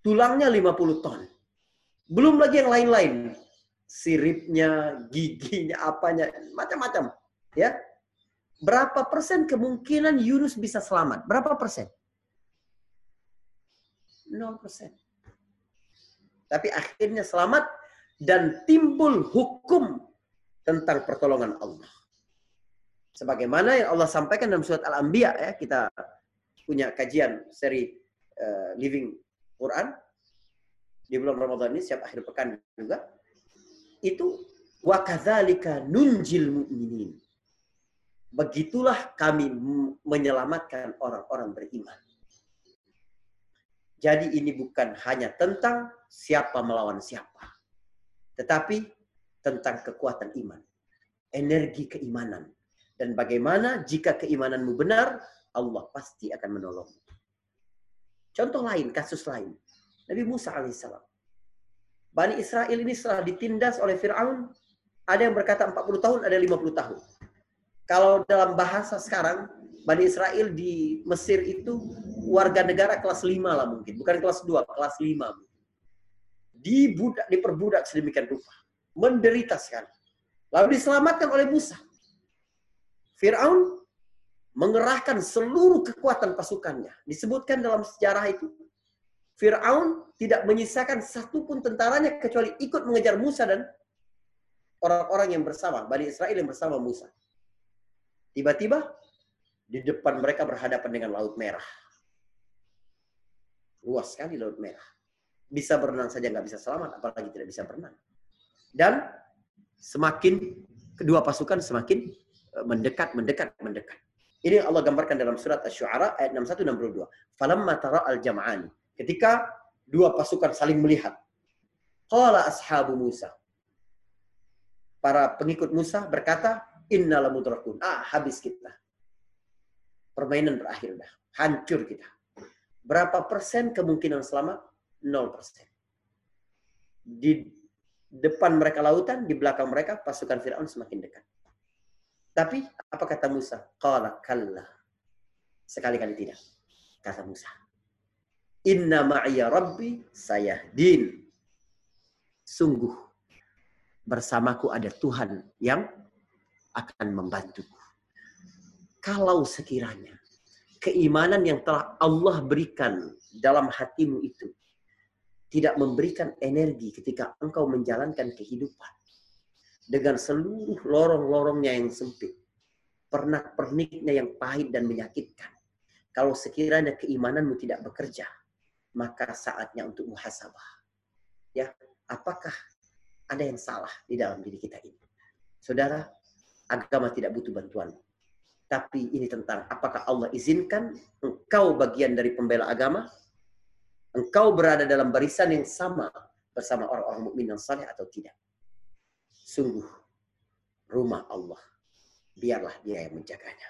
Tulangnya 50 ton. Belum lagi yang lain-lain. Siripnya, giginya, apanya, macam-macam. Ya, Berapa persen kemungkinan Yunus bisa selamat? Berapa persen? 0 persen. Tapi akhirnya selamat dan timbul hukum tentang pertolongan Allah. Sebagaimana yang Allah sampaikan dalam surat Al-Anbiya ya, kita punya kajian seri uh, Living Quran di bulan Ramadan ini setiap akhir pekan juga. Itu wa kadzalika nunjil mu'minin. Begitulah kami menyelamatkan orang-orang beriman. Jadi ini bukan hanya tentang siapa melawan siapa. Tetapi tentang kekuatan iman. Energi keimanan. Dan bagaimana jika keimananmu benar, Allah pasti akan menolongmu. Contoh lain, kasus lain. Nabi Musa alaihissalam. Bani Israel ini setelah ditindas oleh Fir'aun, ada yang berkata 40 tahun, ada 50 tahun. Kalau dalam bahasa sekarang, Bani Israel di Mesir itu warga negara kelas 5 lah mungkin. Bukan kelas 2, kelas 5. Dibudak, diperbudak sedemikian rupa. Menderita sekali. Lalu diselamatkan oleh Musa. Fir'aun mengerahkan seluruh kekuatan pasukannya. Disebutkan dalam sejarah itu, Fir'aun tidak menyisakan satupun tentaranya kecuali ikut mengejar Musa dan orang-orang yang bersama, Bani Israel yang bersama Musa. Tiba-tiba di depan mereka berhadapan dengan Laut Merah. Luas sekali Laut Merah. Bisa berenang saja nggak bisa selamat, apalagi tidak bisa berenang. Dan semakin kedua pasukan semakin e, mendekat, mendekat, mendekat. Ini Allah gambarkan dalam surat Asy-Syu'ara ayat 61 62. Falamma tara al-jam'ani. Ketika dua pasukan saling melihat. Qala ashabu Musa. Para pengikut Musa berkata, Innalamudrakun. Ah, habis kita. Permainan berakhir dah. Hancur kita. Berapa persen kemungkinan selamat? Nol persen. Di depan mereka lautan, di belakang mereka pasukan Fir'aun semakin dekat. Tapi apa kata Musa? Qala kalla. Sekali-kali tidak. Kata Musa. Inna ma'ya rabbi sayahdin. Sungguh bersamaku ada Tuhan yang akan membantuku. Kalau sekiranya keimanan yang telah Allah berikan dalam hatimu itu tidak memberikan energi ketika engkau menjalankan kehidupan dengan seluruh lorong-lorongnya yang sempit, pernak-perniknya yang pahit dan menyakitkan. Kalau sekiranya keimananmu tidak bekerja, maka saatnya untuk muhasabah. Ya, apakah ada yang salah di dalam diri kita ini? Saudara, agama tidak butuh bantuan. Tapi ini tentang apakah Allah izinkan engkau bagian dari pembela agama? Engkau berada dalam barisan yang sama bersama orang-orang mukmin yang saleh atau tidak? Sungguh rumah Allah. Biarlah dia yang menjaganya.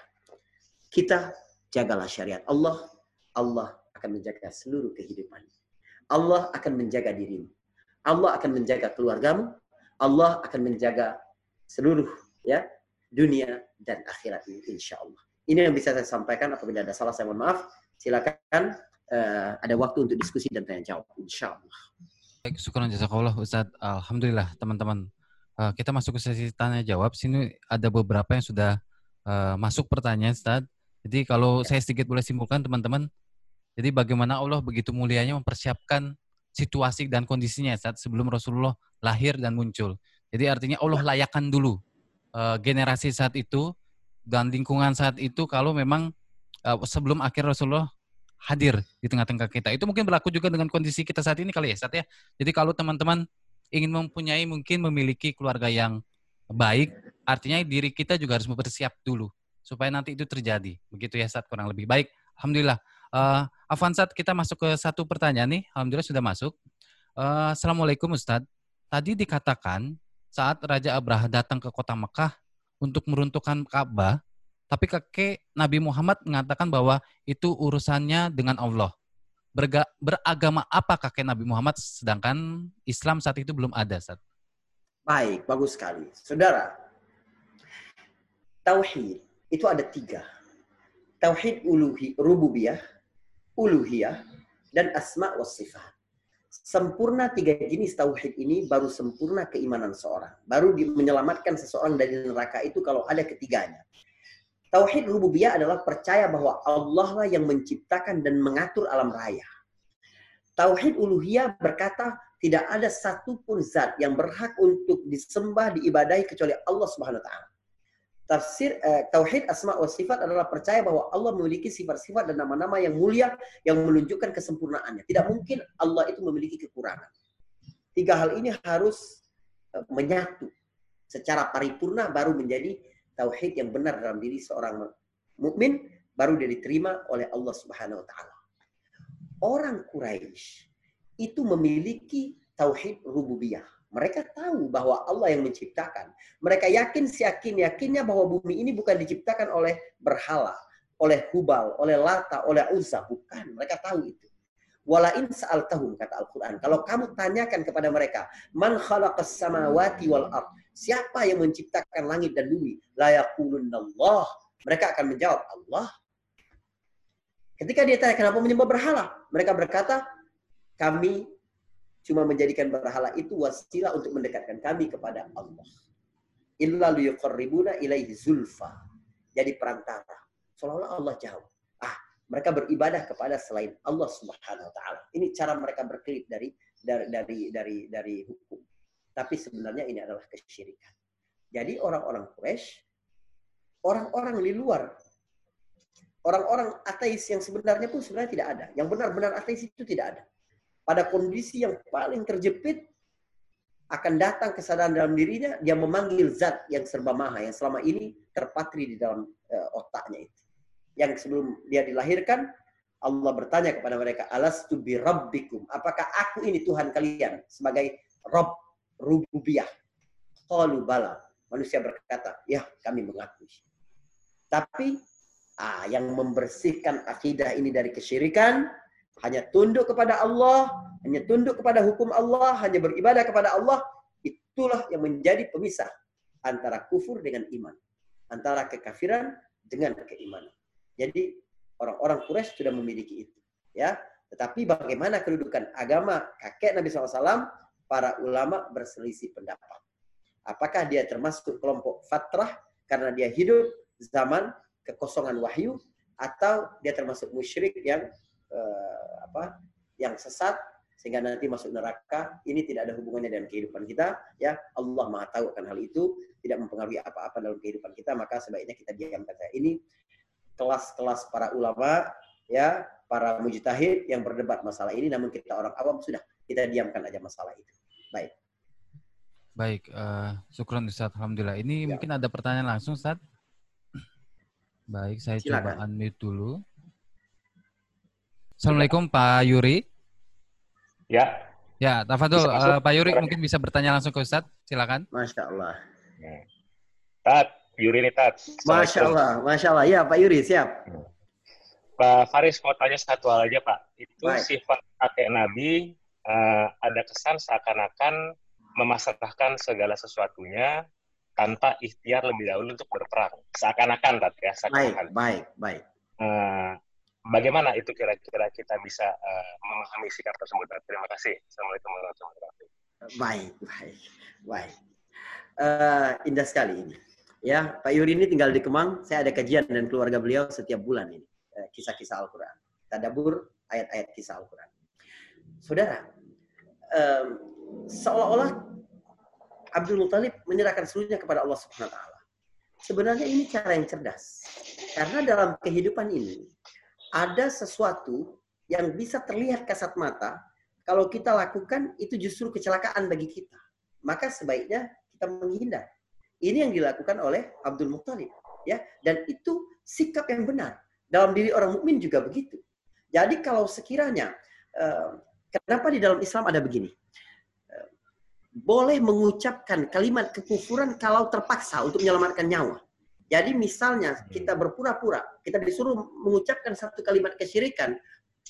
Kita jagalah syariat Allah. Allah akan menjaga seluruh kehidupan. Allah akan menjaga dirimu. Allah akan menjaga keluargamu. Allah akan menjaga seluruh ya dunia dan akhirat ini insya Allah. Ini yang bisa saya sampaikan. Apabila ada salah saya mohon maaf. Silakan uh, ada waktu untuk diskusi dan tanya jawab insya Allah. Baik, syukur jazakallah Ustaz. Alhamdulillah teman-teman. Uh, kita masuk ke sesi tanya jawab. Sini ada beberapa yang sudah uh, masuk pertanyaan Ustaz. Jadi kalau ya. saya sedikit boleh simpulkan teman-teman. Jadi bagaimana Allah begitu mulianya mempersiapkan situasi dan kondisinya saat sebelum Rasulullah lahir dan muncul. Jadi artinya Allah ya. layakkan dulu uh, generasi saat itu dan lingkungan saat itu kalau memang uh, sebelum akhir Rasulullah hadir di tengah-tengah kita. Itu mungkin berlaku juga dengan kondisi kita saat ini kali ya, saat ya. Jadi kalau teman-teman ingin mempunyai mungkin memiliki keluarga yang baik, artinya diri kita juga harus bersiap dulu supaya nanti itu terjadi. Begitu ya saat kurang lebih. Baik, alhamdulillah. Uh, Avansat kita masuk ke satu pertanyaan nih. Alhamdulillah sudah masuk. Uh, Assalamualaikum Ustadz. Tadi dikatakan saat Raja Abraha datang ke kota Mekah untuk meruntuhkan Ka'bah, tapi kakek Nabi Muhammad mengatakan bahwa itu urusannya dengan Allah. berga, beragama apa kakek Nabi Muhammad sedangkan Islam saat itu belum ada, saat. Baik, bagus sekali. Saudara, tauhid itu ada tiga. Tauhid uluhi, rububiyah, uluhiyah, dan asma wa sifat. Sempurna tiga jenis tauhid ini baru sempurna keimanan seorang. Baru menyelamatkan seseorang dari neraka itu kalau ada ketiganya. Tauhid rububiyah adalah percaya bahwa Allah lah yang menciptakan dan mengatur alam raya. Tauhid uluhiyah berkata tidak ada satupun zat yang berhak untuk disembah, diibadahi kecuali Allah Subhanahu wa taala. Tafsir eh, tauhid asma wa sifat adalah percaya bahwa Allah memiliki sifat-sifat dan nama-nama yang mulia yang menunjukkan kesempurnaannya. Tidak mungkin Allah itu memiliki kekurangan. Tiga hal ini harus eh, menyatu secara paripurna baru menjadi tauhid yang benar dalam diri seorang mukmin baru dia diterima oleh Allah Subhanahu wa taala. Orang Quraisy itu memiliki tauhid rububiyah. Mereka tahu bahwa Allah yang menciptakan. Mereka yakin seyakin-yakinnya bahwa bumi ini bukan diciptakan oleh berhala, oleh hubal, oleh lata, oleh uzza. Bukan, mereka tahu itu. Walain tahum kata Al-Quran. Kalau kamu tanyakan kepada mereka, man khalaqas samawati wal ard. Siapa yang menciptakan langit dan bumi? La Allah. Mereka akan menjawab, Allah. Ketika dia tanya kenapa menyembah berhala, mereka berkata, kami cuma menjadikan berhala itu wasilah untuk mendekatkan kami kepada Allah. Illa liyuqarribuna ilaihi zulfa. Jadi perantara. Seolah-olah Allah jauh. Ah, mereka beribadah kepada selain Allah Subhanahu wa taala. Ini cara mereka berkelip dari dari dari dari dari hukum. Tapi sebenarnya ini adalah kesyirikan. Jadi orang-orang Quraisy orang-orang di luar orang-orang ateis yang sebenarnya pun sebenarnya tidak ada. Yang benar-benar ateis itu tidak ada pada kondisi yang paling terjepit akan datang kesadaran dalam dirinya, dia memanggil zat yang serba maha, yang selama ini terpatri di dalam uh, otaknya itu. Yang sebelum dia dilahirkan, Allah bertanya kepada mereka, Alastu bi rabbikum, apakah aku ini Tuhan kalian sebagai Rob rububiyah? Qalu bala. Manusia berkata, ya kami mengakui. Tapi ah, yang membersihkan akidah ini dari kesyirikan, hanya tunduk kepada Allah, hanya tunduk kepada hukum Allah, hanya beribadah kepada Allah, itulah yang menjadi pemisah antara kufur dengan iman, antara kekafiran dengan keimanan. Jadi orang-orang Quraisy sudah memiliki itu, ya. Tetapi bagaimana kedudukan agama kakek Nabi SAW? Para ulama berselisih pendapat. Apakah dia termasuk kelompok fatrah karena dia hidup zaman kekosongan wahyu atau dia termasuk musyrik yang uh, apa yang sesat sehingga nanti masuk neraka ini tidak ada hubungannya dengan kehidupan kita ya. Allah maha tahu akan hal itu tidak mempengaruhi apa-apa dalam kehidupan kita maka sebaiknya kita diamkan saja ini kelas-kelas para ulama ya para mujtahid yang berdebat masalah ini namun kita orang awam sudah kita diamkan aja masalah itu. Baik. Baik uh, syukron Ustaz. Alhamdulillah. Ini ya. mungkin ada pertanyaan langsung Ustaz? Baik saya Silakan. coba unmute dulu Assalamualaikum Pak Yuri. Ya. Ya, Tafadul, uh, Pak Yuri mungkin bisa bertanya langsung ke Ustadz. Silakan. Masya Allah. Tat, Yuri nih Tat. Masya Allah, Masya Allah. Ya, Pak Yuri, siap. Pak Faris mau tanya satu hal aja Pak. Itu Baik. sifat kakek Nabi uh, ada kesan seakan-akan memasrahkan segala sesuatunya tanpa ikhtiar lebih dahulu untuk berperang. Seakan-akan, Tat ya. Seakan-akan. Baik, baik, baik. Uh, bagaimana itu kira-kira kita bisa uh, memahami sikap tersebut? Terima kasih. Assalamualaikum warahmatullahi wabarakatuh. Baik, baik, baik. Uh, indah sekali ini. Ya, Pak Yuri ini tinggal di Kemang. Saya ada kajian dan keluarga beliau setiap bulan ini. Uh, kisah-kisah Al-Quran. Tadabur ayat-ayat kisah Al-Quran. Saudara, um, seolah-olah Abdul Muthalib menyerahkan seluruhnya kepada Allah Subhanahu wa taala. Sebenarnya ini cara yang cerdas. Karena dalam kehidupan ini ada sesuatu yang bisa terlihat kasat mata, kalau kita lakukan itu justru kecelakaan bagi kita. Maka sebaiknya kita menghindar. Ini yang dilakukan oleh Abdul Muttalib, ya. Dan itu sikap yang benar. Dalam diri orang mukmin juga begitu. Jadi kalau sekiranya eh, kenapa di dalam Islam ada begini? Eh, boleh mengucapkan kalimat kekufuran kalau terpaksa untuk menyelamatkan nyawa. Jadi misalnya kita berpura-pura, kita disuruh mengucapkan satu kalimat kesyirikan,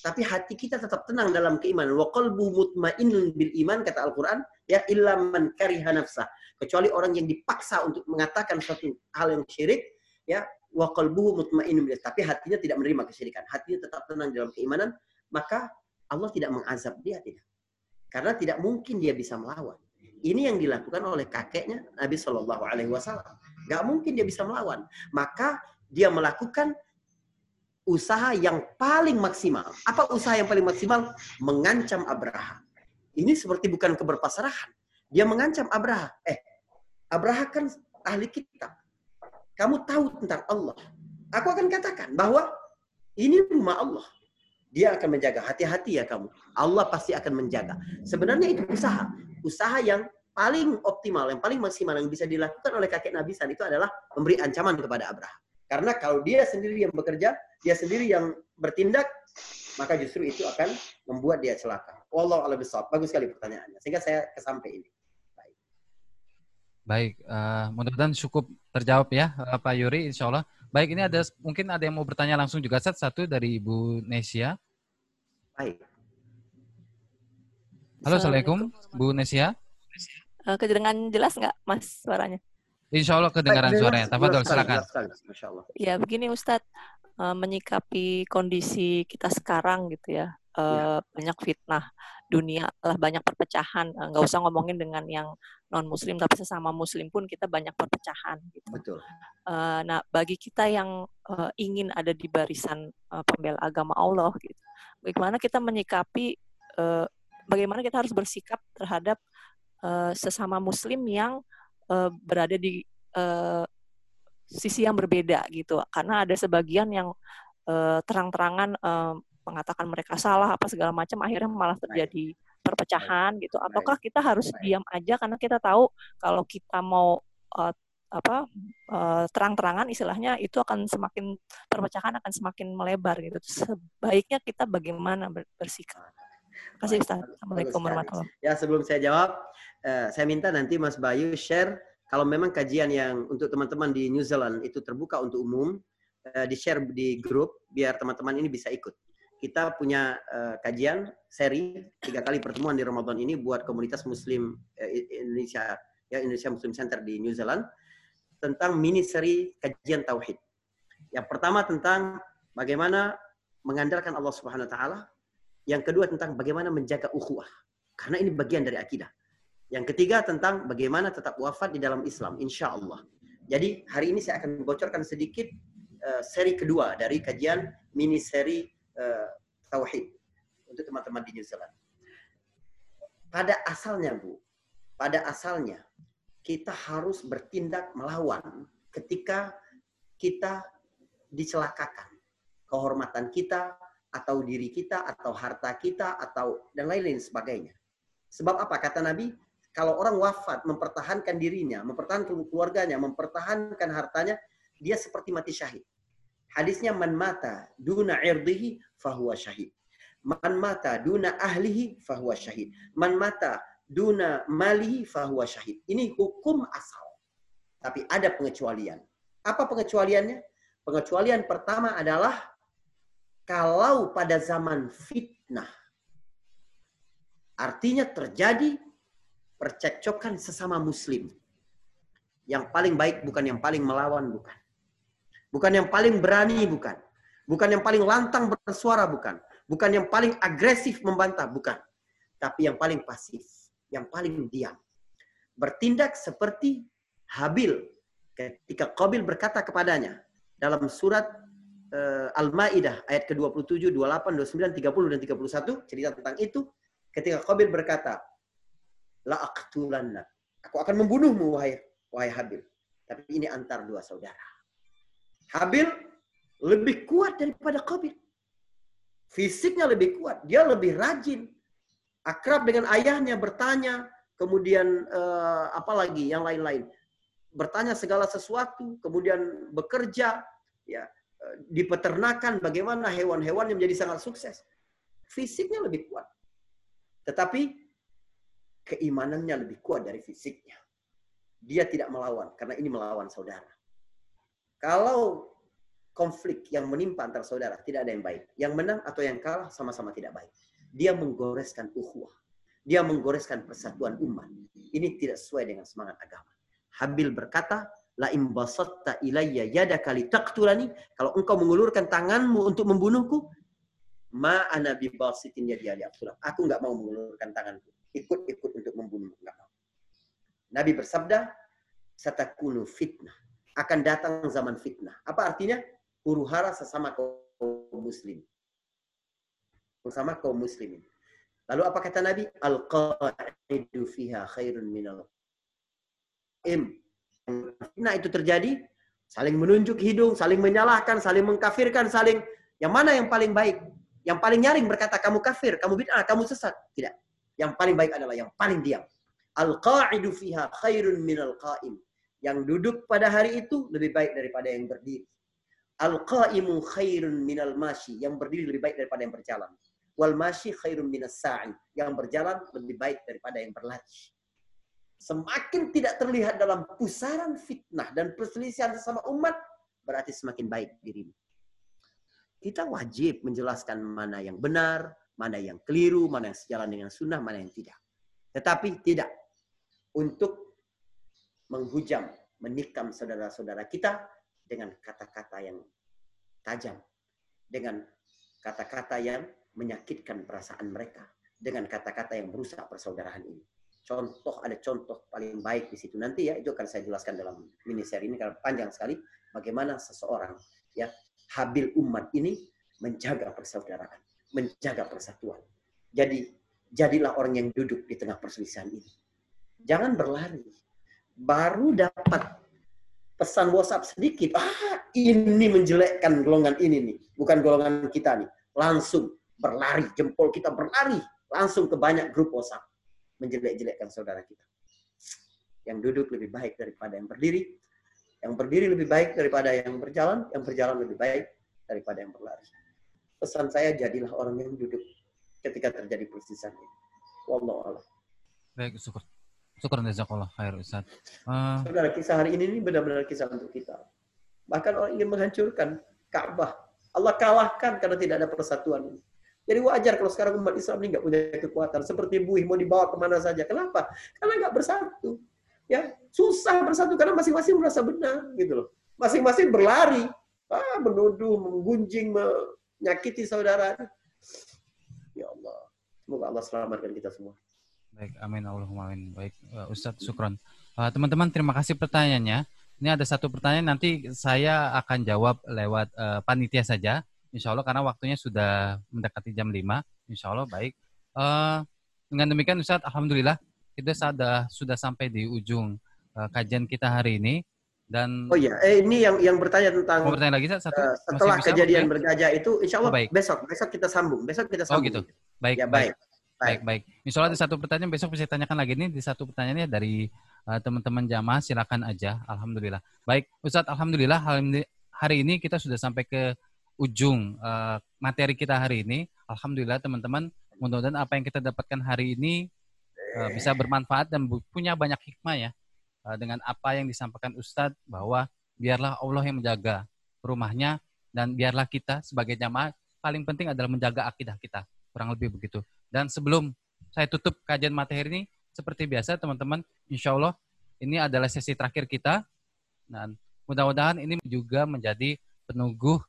tapi hati kita tetap tenang dalam keimanan. Wa qalbu mutmainnun bil iman kata Al-Qur'an, ya illa man kariha nafsah. Kecuali orang yang dipaksa untuk mengatakan suatu hal yang syirik, ya wa qalbuhu mutmainnun bil tapi hatinya tidak menerima kesyirikan. Hatinya tetap tenang dalam keimanan, maka Allah tidak mengazab dia tidak. Karena tidak mungkin dia bisa melawan. Ini yang dilakukan oleh kakeknya Nabi Shallallahu Alaihi Wasallam. Gak mungkin dia bisa melawan. Maka dia melakukan usaha yang paling maksimal. Apa usaha yang paling maksimal? Mengancam Abraha. Ini seperti bukan keberpasrahan. Dia mengancam Abraha. Eh, Abraha kan ahli kitab. Kamu tahu tentang Allah. Aku akan katakan bahwa ini rumah Allah. Dia akan menjaga. Hati-hati ya kamu. Allah pasti akan menjaga. Sebenarnya itu usaha. Usaha yang paling optimal, yang paling maksimal yang bisa dilakukan oleh kakek Nabi San itu adalah memberi ancaman kepada Abraha. Karena kalau dia sendiri yang bekerja, dia sendiri yang bertindak, maka justru itu akan membuat dia celaka. Wallahu a'lam bishawab. Bagus sekali pertanyaannya. Sehingga saya kesampe ini. Baik. Baik, uh, mudah-mudahan cukup terjawab ya uh, Pak Yuri insya Allah. Baik, ini ada mungkin ada yang mau bertanya langsung juga set satu dari Ibu Nesia. Baik. Halo, Assalamualaikum Bu Nesia. Uh, kedengaran jelas nggak Mas suaranya? Insya Allah kedengaran suaranya. Tafadol, silakan. Ya, begini Ustadz uh, menyikapi kondisi kita sekarang gitu ya. Uh, ya. banyak fitnah dunia lah banyak perpecahan nggak uh, usah ngomongin dengan yang non muslim tapi sesama muslim pun kita banyak perpecahan gitu. Betul. Uh, nah bagi kita yang uh, ingin ada di barisan uh, pembela agama Allah gitu, bagaimana kita menyikapi uh, bagaimana kita harus bersikap terhadap uh, sesama muslim yang uh, berada di uh, sisi yang berbeda gitu. Karena ada sebagian yang uh, terang-terangan uh, mengatakan mereka salah apa segala macam akhirnya malah terjadi perpecahan gitu. Ataukah kita harus diam aja? Karena kita tahu kalau kita mau uh, apa uh, terang-terangan istilahnya itu akan semakin perpecahan akan semakin melebar gitu. Sebaiknya kita bagaimana bersikap. Terima kasih Ustaz. Assalamualaikum warahmatullahi wabarakatuh. Ya sebelum saya jawab, uh, saya minta nanti Mas Bayu share kalau memang kajian yang untuk teman-teman di New Zealand itu terbuka untuk umum, uh, di-share di grup biar teman-teman ini bisa ikut. Kita punya uh, kajian seri tiga kali pertemuan di Ramadan ini buat komunitas Muslim uh, Indonesia, ya Indonesia Muslim Center di New Zealand tentang mini seri kajian tauhid. Yang pertama tentang bagaimana mengandalkan Allah Subhanahu wa taala. Yang kedua tentang bagaimana menjaga ukhuwah. Karena ini bagian dari akidah. Yang ketiga tentang bagaimana tetap wafat di dalam Islam, insya Allah. Jadi hari ini saya akan bocorkan sedikit uh, seri kedua dari kajian mini seri uh, Tauhid untuk teman-teman di New Zealand. Pada asalnya Bu, pada asalnya kita harus bertindak melawan ketika kita dicelakakan. Kehormatan kita, atau diri kita, atau harta kita, atau dan lain-lain sebagainya. Sebab apa? Kata Nabi, kalau orang wafat mempertahankan dirinya, mempertahankan keluarganya, mempertahankan hartanya, dia seperti mati syahid. Hadisnya man mata duna irdihi fahuwa syahid. Man mata duna ahlihi fahuwa syahid. Man mata duna malihi fahuwa syahid. Ini hukum asal. Tapi ada pengecualian. Apa pengecualiannya? Pengecualian pertama adalah kalau pada zaman fitnah. Artinya terjadi percekcokan sesama muslim. Yang paling baik bukan yang paling melawan, bukan. Bukan yang paling berani, bukan. Bukan yang paling lantang bersuara, bukan. Bukan yang paling agresif membantah, bukan. Tapi yang paling pasif, yang paling diam. Bertindak seperti Habil ketika Qabil berkata kepadanya dalam surat uh, Al-Maidah ayat ke-27, 28, 29, 30 dan 31 cerita tentang itu ketika Qabil berkata, la aqtulanna. Aku akan membunuhmu wahai wahai Habil. Tapi ini antar dua saudara. Habil lebih kuat daripada Qabil. Fisiknya lebih kuat, dia lebih rajin. Akrab dengan ayahnya bertanya, kemudian uh, apa lagi yang lain-lain. Bertanya segala sesuatu, kemudian bekerja, ya eh, di peternakan bagaimana hewan-hewan yang menjadi sangat sukses. Fisiknya lebih kuat. Tetapi keimanannya lebih kuat dari fisiknya. Dia tidak melawan karena ini melawan saudara. Kalau konflik yang menimpa antara saudara, tidak ada yang baik. Yang menang atau yang kalah sama-sama tidak baik. Dia menggoreskan ukhuwah. Dia menggoreskan persatuan umat. Ini tidak sesuai dengan semangat agama. Habil berkata, La imbasatta ilayya yadaka litaqtulani. Kalau engkau mengulurkan tanganmu untuk membunuhku, ma ana bibasitin yadi ali Aku enggak mau mengulurkan tanganku. Ikut-ikut untuk membunuhmu. Enggak mau. Nabi bersabda, satakunu fitnah. Akan datang zaman fitnah. Apa artinya? huru hara sesama kaum muslim. Bersama kaum muslimin. Lalu apa kata Nabi? Al-qa'idu fiha khairun minal im. Fitnah itu terjadi, saling menunjuk hidung, saling menyalahkan, saling mengkafirkan, saling yang mana yang paling baik? Yang paling nyaring berkata kamu kafir, kamu bid'ah, kamu sesat. Tidak. Yang paling baik adalah yang paling diam. Al-qa'idu fiha khairun minal qa'im. Yang duduk pada hari itu lebih baik daripada yang berdiri. Al-qa'imu khairun minal mashi. Yang berdiri lebih baik daripada yang berjalan. Wal mashi khairun minas sa'i. Yang berjalan lebih baik daripada yang berlari. Semakin tidak terlihat dalam pusaran fitnah dan perselisihan sesama umat, berarti semakin baik dirimu. Kita wajib menjelaskan mana yang benar, mana yang keliru, mana yang sejalan dengan sunnah, mana yang tidak. Tetapi tidak untuk menghujam, menikam saudara-saudara kita dengan kata-kata yang tajam, dengan kata-kata yang menyakitkan perasaan mereka, dengan kata-kata yang merusak persaudaraan ini. Contoh ada contoh paling baik di situ nanti ya itu akan saya jelaskan dalam mini seri ini karena panjang sekali bagaimana seseorang ya habil umat ini menjaga persaudaraan, menjaga persatuan. Jadi jadilah orang yang duduk di tengah perselisihan ini. Jangan berlari. Baru dapat pesan WhatsApp sedikit, ah ini menjelekkan golongan ini nih, bukan golongan kita nih. Langsung berlari, jempol kita berlari, langsung ke banyak grup WhatsApp menjelek-jelekkan saudara kita. Yang duduk lebih baik daripada yang berdiri, yang berdiri lebih baik daripada yang berjalan, yang berjalan lebih baik daripada yang berlari. Pesan saya jadilah orang yang duduk ketika terjadi persisan ini. Wallahu Baik, syukur. Syukur jazakallah khair Ustaz. Uh, Saudara, kisah hari ini, ini benar-benar kisah untuk kita. Bahkan orang ingin menghancurkan Ka'bah. Allah kalahkan karena tidak ada persatuan. Jadi wajar kalau sekarang umat Islam ini nggak punya kekuatan. Seperti buih mau dibawa ke mana saja. Kenapa? Karena nggak bersatu. Ya susah bersatu karena masing-masing merasa benar gitu loh. Masing-masing berlari, ah, menuduh, menggunjing, menyakiti saudara. Ya Allah, semoga Allah selamatkan kita semua. Baik, amin Allahumma amin. Baik, uh, Ustadz Sukron. Uh, teman-teman, terima kasih pertanyaannya. Ini ada satu pertanyaan nanti saya akan jawab lewat uh, panitia saja. Insya Allah karena waktunya sudah mendekati jam 5. Insya Allah baik. Uh, dengan demikian Ustadz, Alhamdulillah kita sudah sudah sampai di ujung uh, kajian kita hari ini. Dan oh iya, eh, ini yang yang bertanya tentang mau bertanya lagi satu uh, setelah kejadian bergajah itu, insya Allah oh, baik. besok besok kita sambung, besok kita sambung. Oh gitu, baik, ya, baik. baik. Baik, baik. Misalnya ada satu pertanyaan besok bisa tanyakan lagi nih di satu pertanyaannya dari uh, teman-teman jamaah silakan aja. Alhamdulillah. Baik, Ustadz Alhamdulillah hari ini kita sudah sampai ke ujung uh, materi kita hari ini. Alhamdulillah teman-teman, mudah-mudahan apa yang kita dapatkan hari ini uh, bisa bermanfaat dan punya banyak hikmah ya dengan apa yang disampaikan Ustadz bahwa biarlah Allah yang menjaga rumahnya dan biarlah kita sebagai jamaah paling penting adalah menjaga akidah kita kurang lebih begitu dan sebelum saya tutup kajian materi ini, seperti biasa teman-teman, insya Allah ini adalah sesi terakhir kita. Dan mudah-mudahan ini juga menjadi penunggu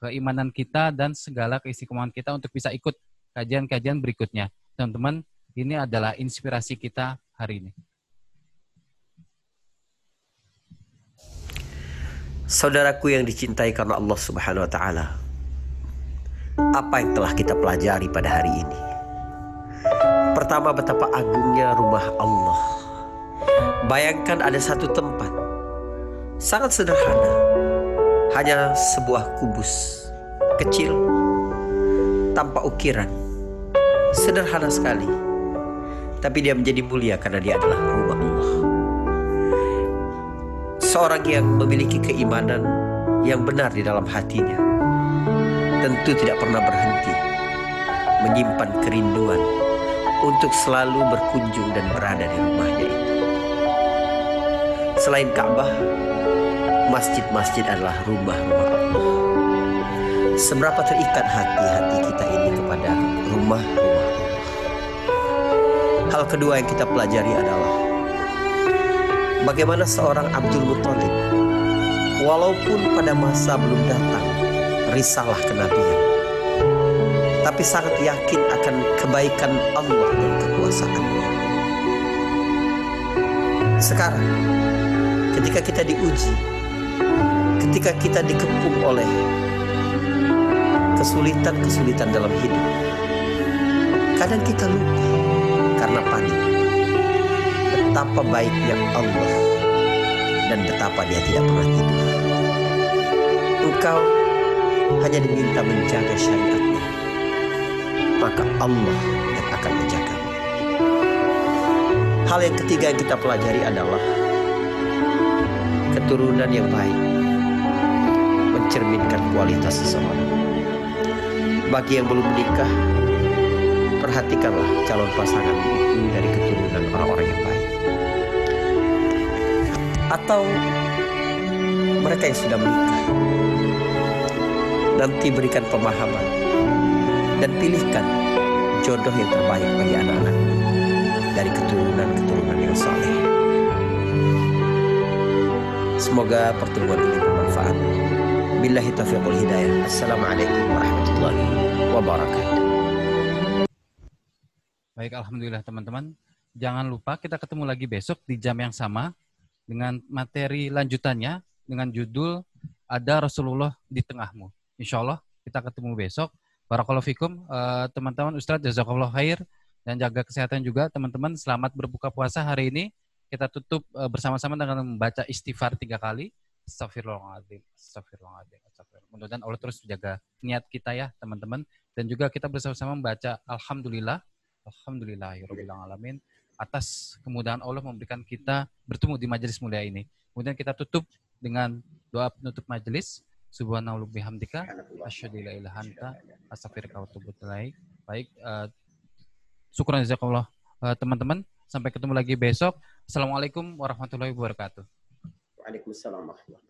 keimanan kita dan segala keistiqomahan kita untuk bisa ikut kajian-kajian berikutnya. Teman-teman, ini adalah inspirasi kita hari ini. Saudaraku yang dicintai karena Allah Subhanahu wa taala. Apa yang telah kita pelajari pada hari ini? Pertama betapa agungnya rumah Allah. Bayangkan ada satu tempat sangat sederhana, hanya sebuah kubus kecil tanpa ukiran, sederhana sekali. Tapi dia menjadi mulia karena dia adalah rumah Allah. Seorang yang memiliki keimanan yang benar di dalam hatinya tentu tidak pernah berhenti menyimpan kerinduan untuk selalu berkunjung dan berada di rumahnya itu. Selain Ka'bah, masjid-masjid adalah rumah-rumah Allah. Seberapa terikat hati-hati kita ini kepada rumah-rumah Allah. Hal kedua yang kita pelajari adalah bagaimana seorang Abdul Muthalib walaupun pada masa belum datang risalah kenabian tapi sangat yakin akan kebaikan Allah dan kekuasaannya. Sekarang, ketika kita diuji, ketika kita dikepung oleh kesulitan-kesulitan dalam hidup, kadang kita lupa karena panik betapa baiknya Allah dan betapa dia tidak pernah tidur. Engkau hanya diminta menjaga syariatnya, maka Allah yang akan menjaga. Hal yang ketiga yang kita pelajari adalah keturunan yang baik mencerminkan kualitas seseorang. Bagi yang belum menikah, perhatikanlah calon pasangan itu dari keturunan orang-orang yang baik. Atau mereka yang sudah menikah, nanti berikan pemahaman dan pilihkan jodoh yang terbaik bagi anak-anak dari keturunan-keturunan yang saleh. Semoga pertemuan ini bermanfaat. Billahi taufiq wal hidayah. Assalamualaikum warahmatullahi wabarakatuh. Baik, alhamdulillah teman-teman. Jangan lupa kita ketemu lagi besok di jam yang sama dengan materi lanjutannya dengan judul ada Rasulullah di tengahmu. Insya Allah kita ketemu besok. Barakallahu fikum, uh, teman-teman Ustadz jazakallah khair dan jaga kesehatan juga teman-teman. Selamat berbuka puasa hari ini. Kita tutup uh, bersama-sama dengan membaca istighfar tiga kali. Astagfirullahaladzim, astagfirullahaladzim, astagfirullahaladzim. Mudah-mudahan Allah terus menjaga niat kita ya teman-teman. Dan juga kita bersama-sama membaca Alhamdulillah, Alhamdulillah ya alamin atas kemudahan Allah memberikan kita bertemu di majelis mulia ini. Kemudian kita tutup dengan doa penutup majelis. Subhanallah bihamdika asyhadu la ilaha Baik, uh, syukuran jazakallah uh, teman-teman. Sampai ketemu lagi besok. Assalamualaikum warahmatullahi wabarakatuh. Waalaikumsalam warahmatullahi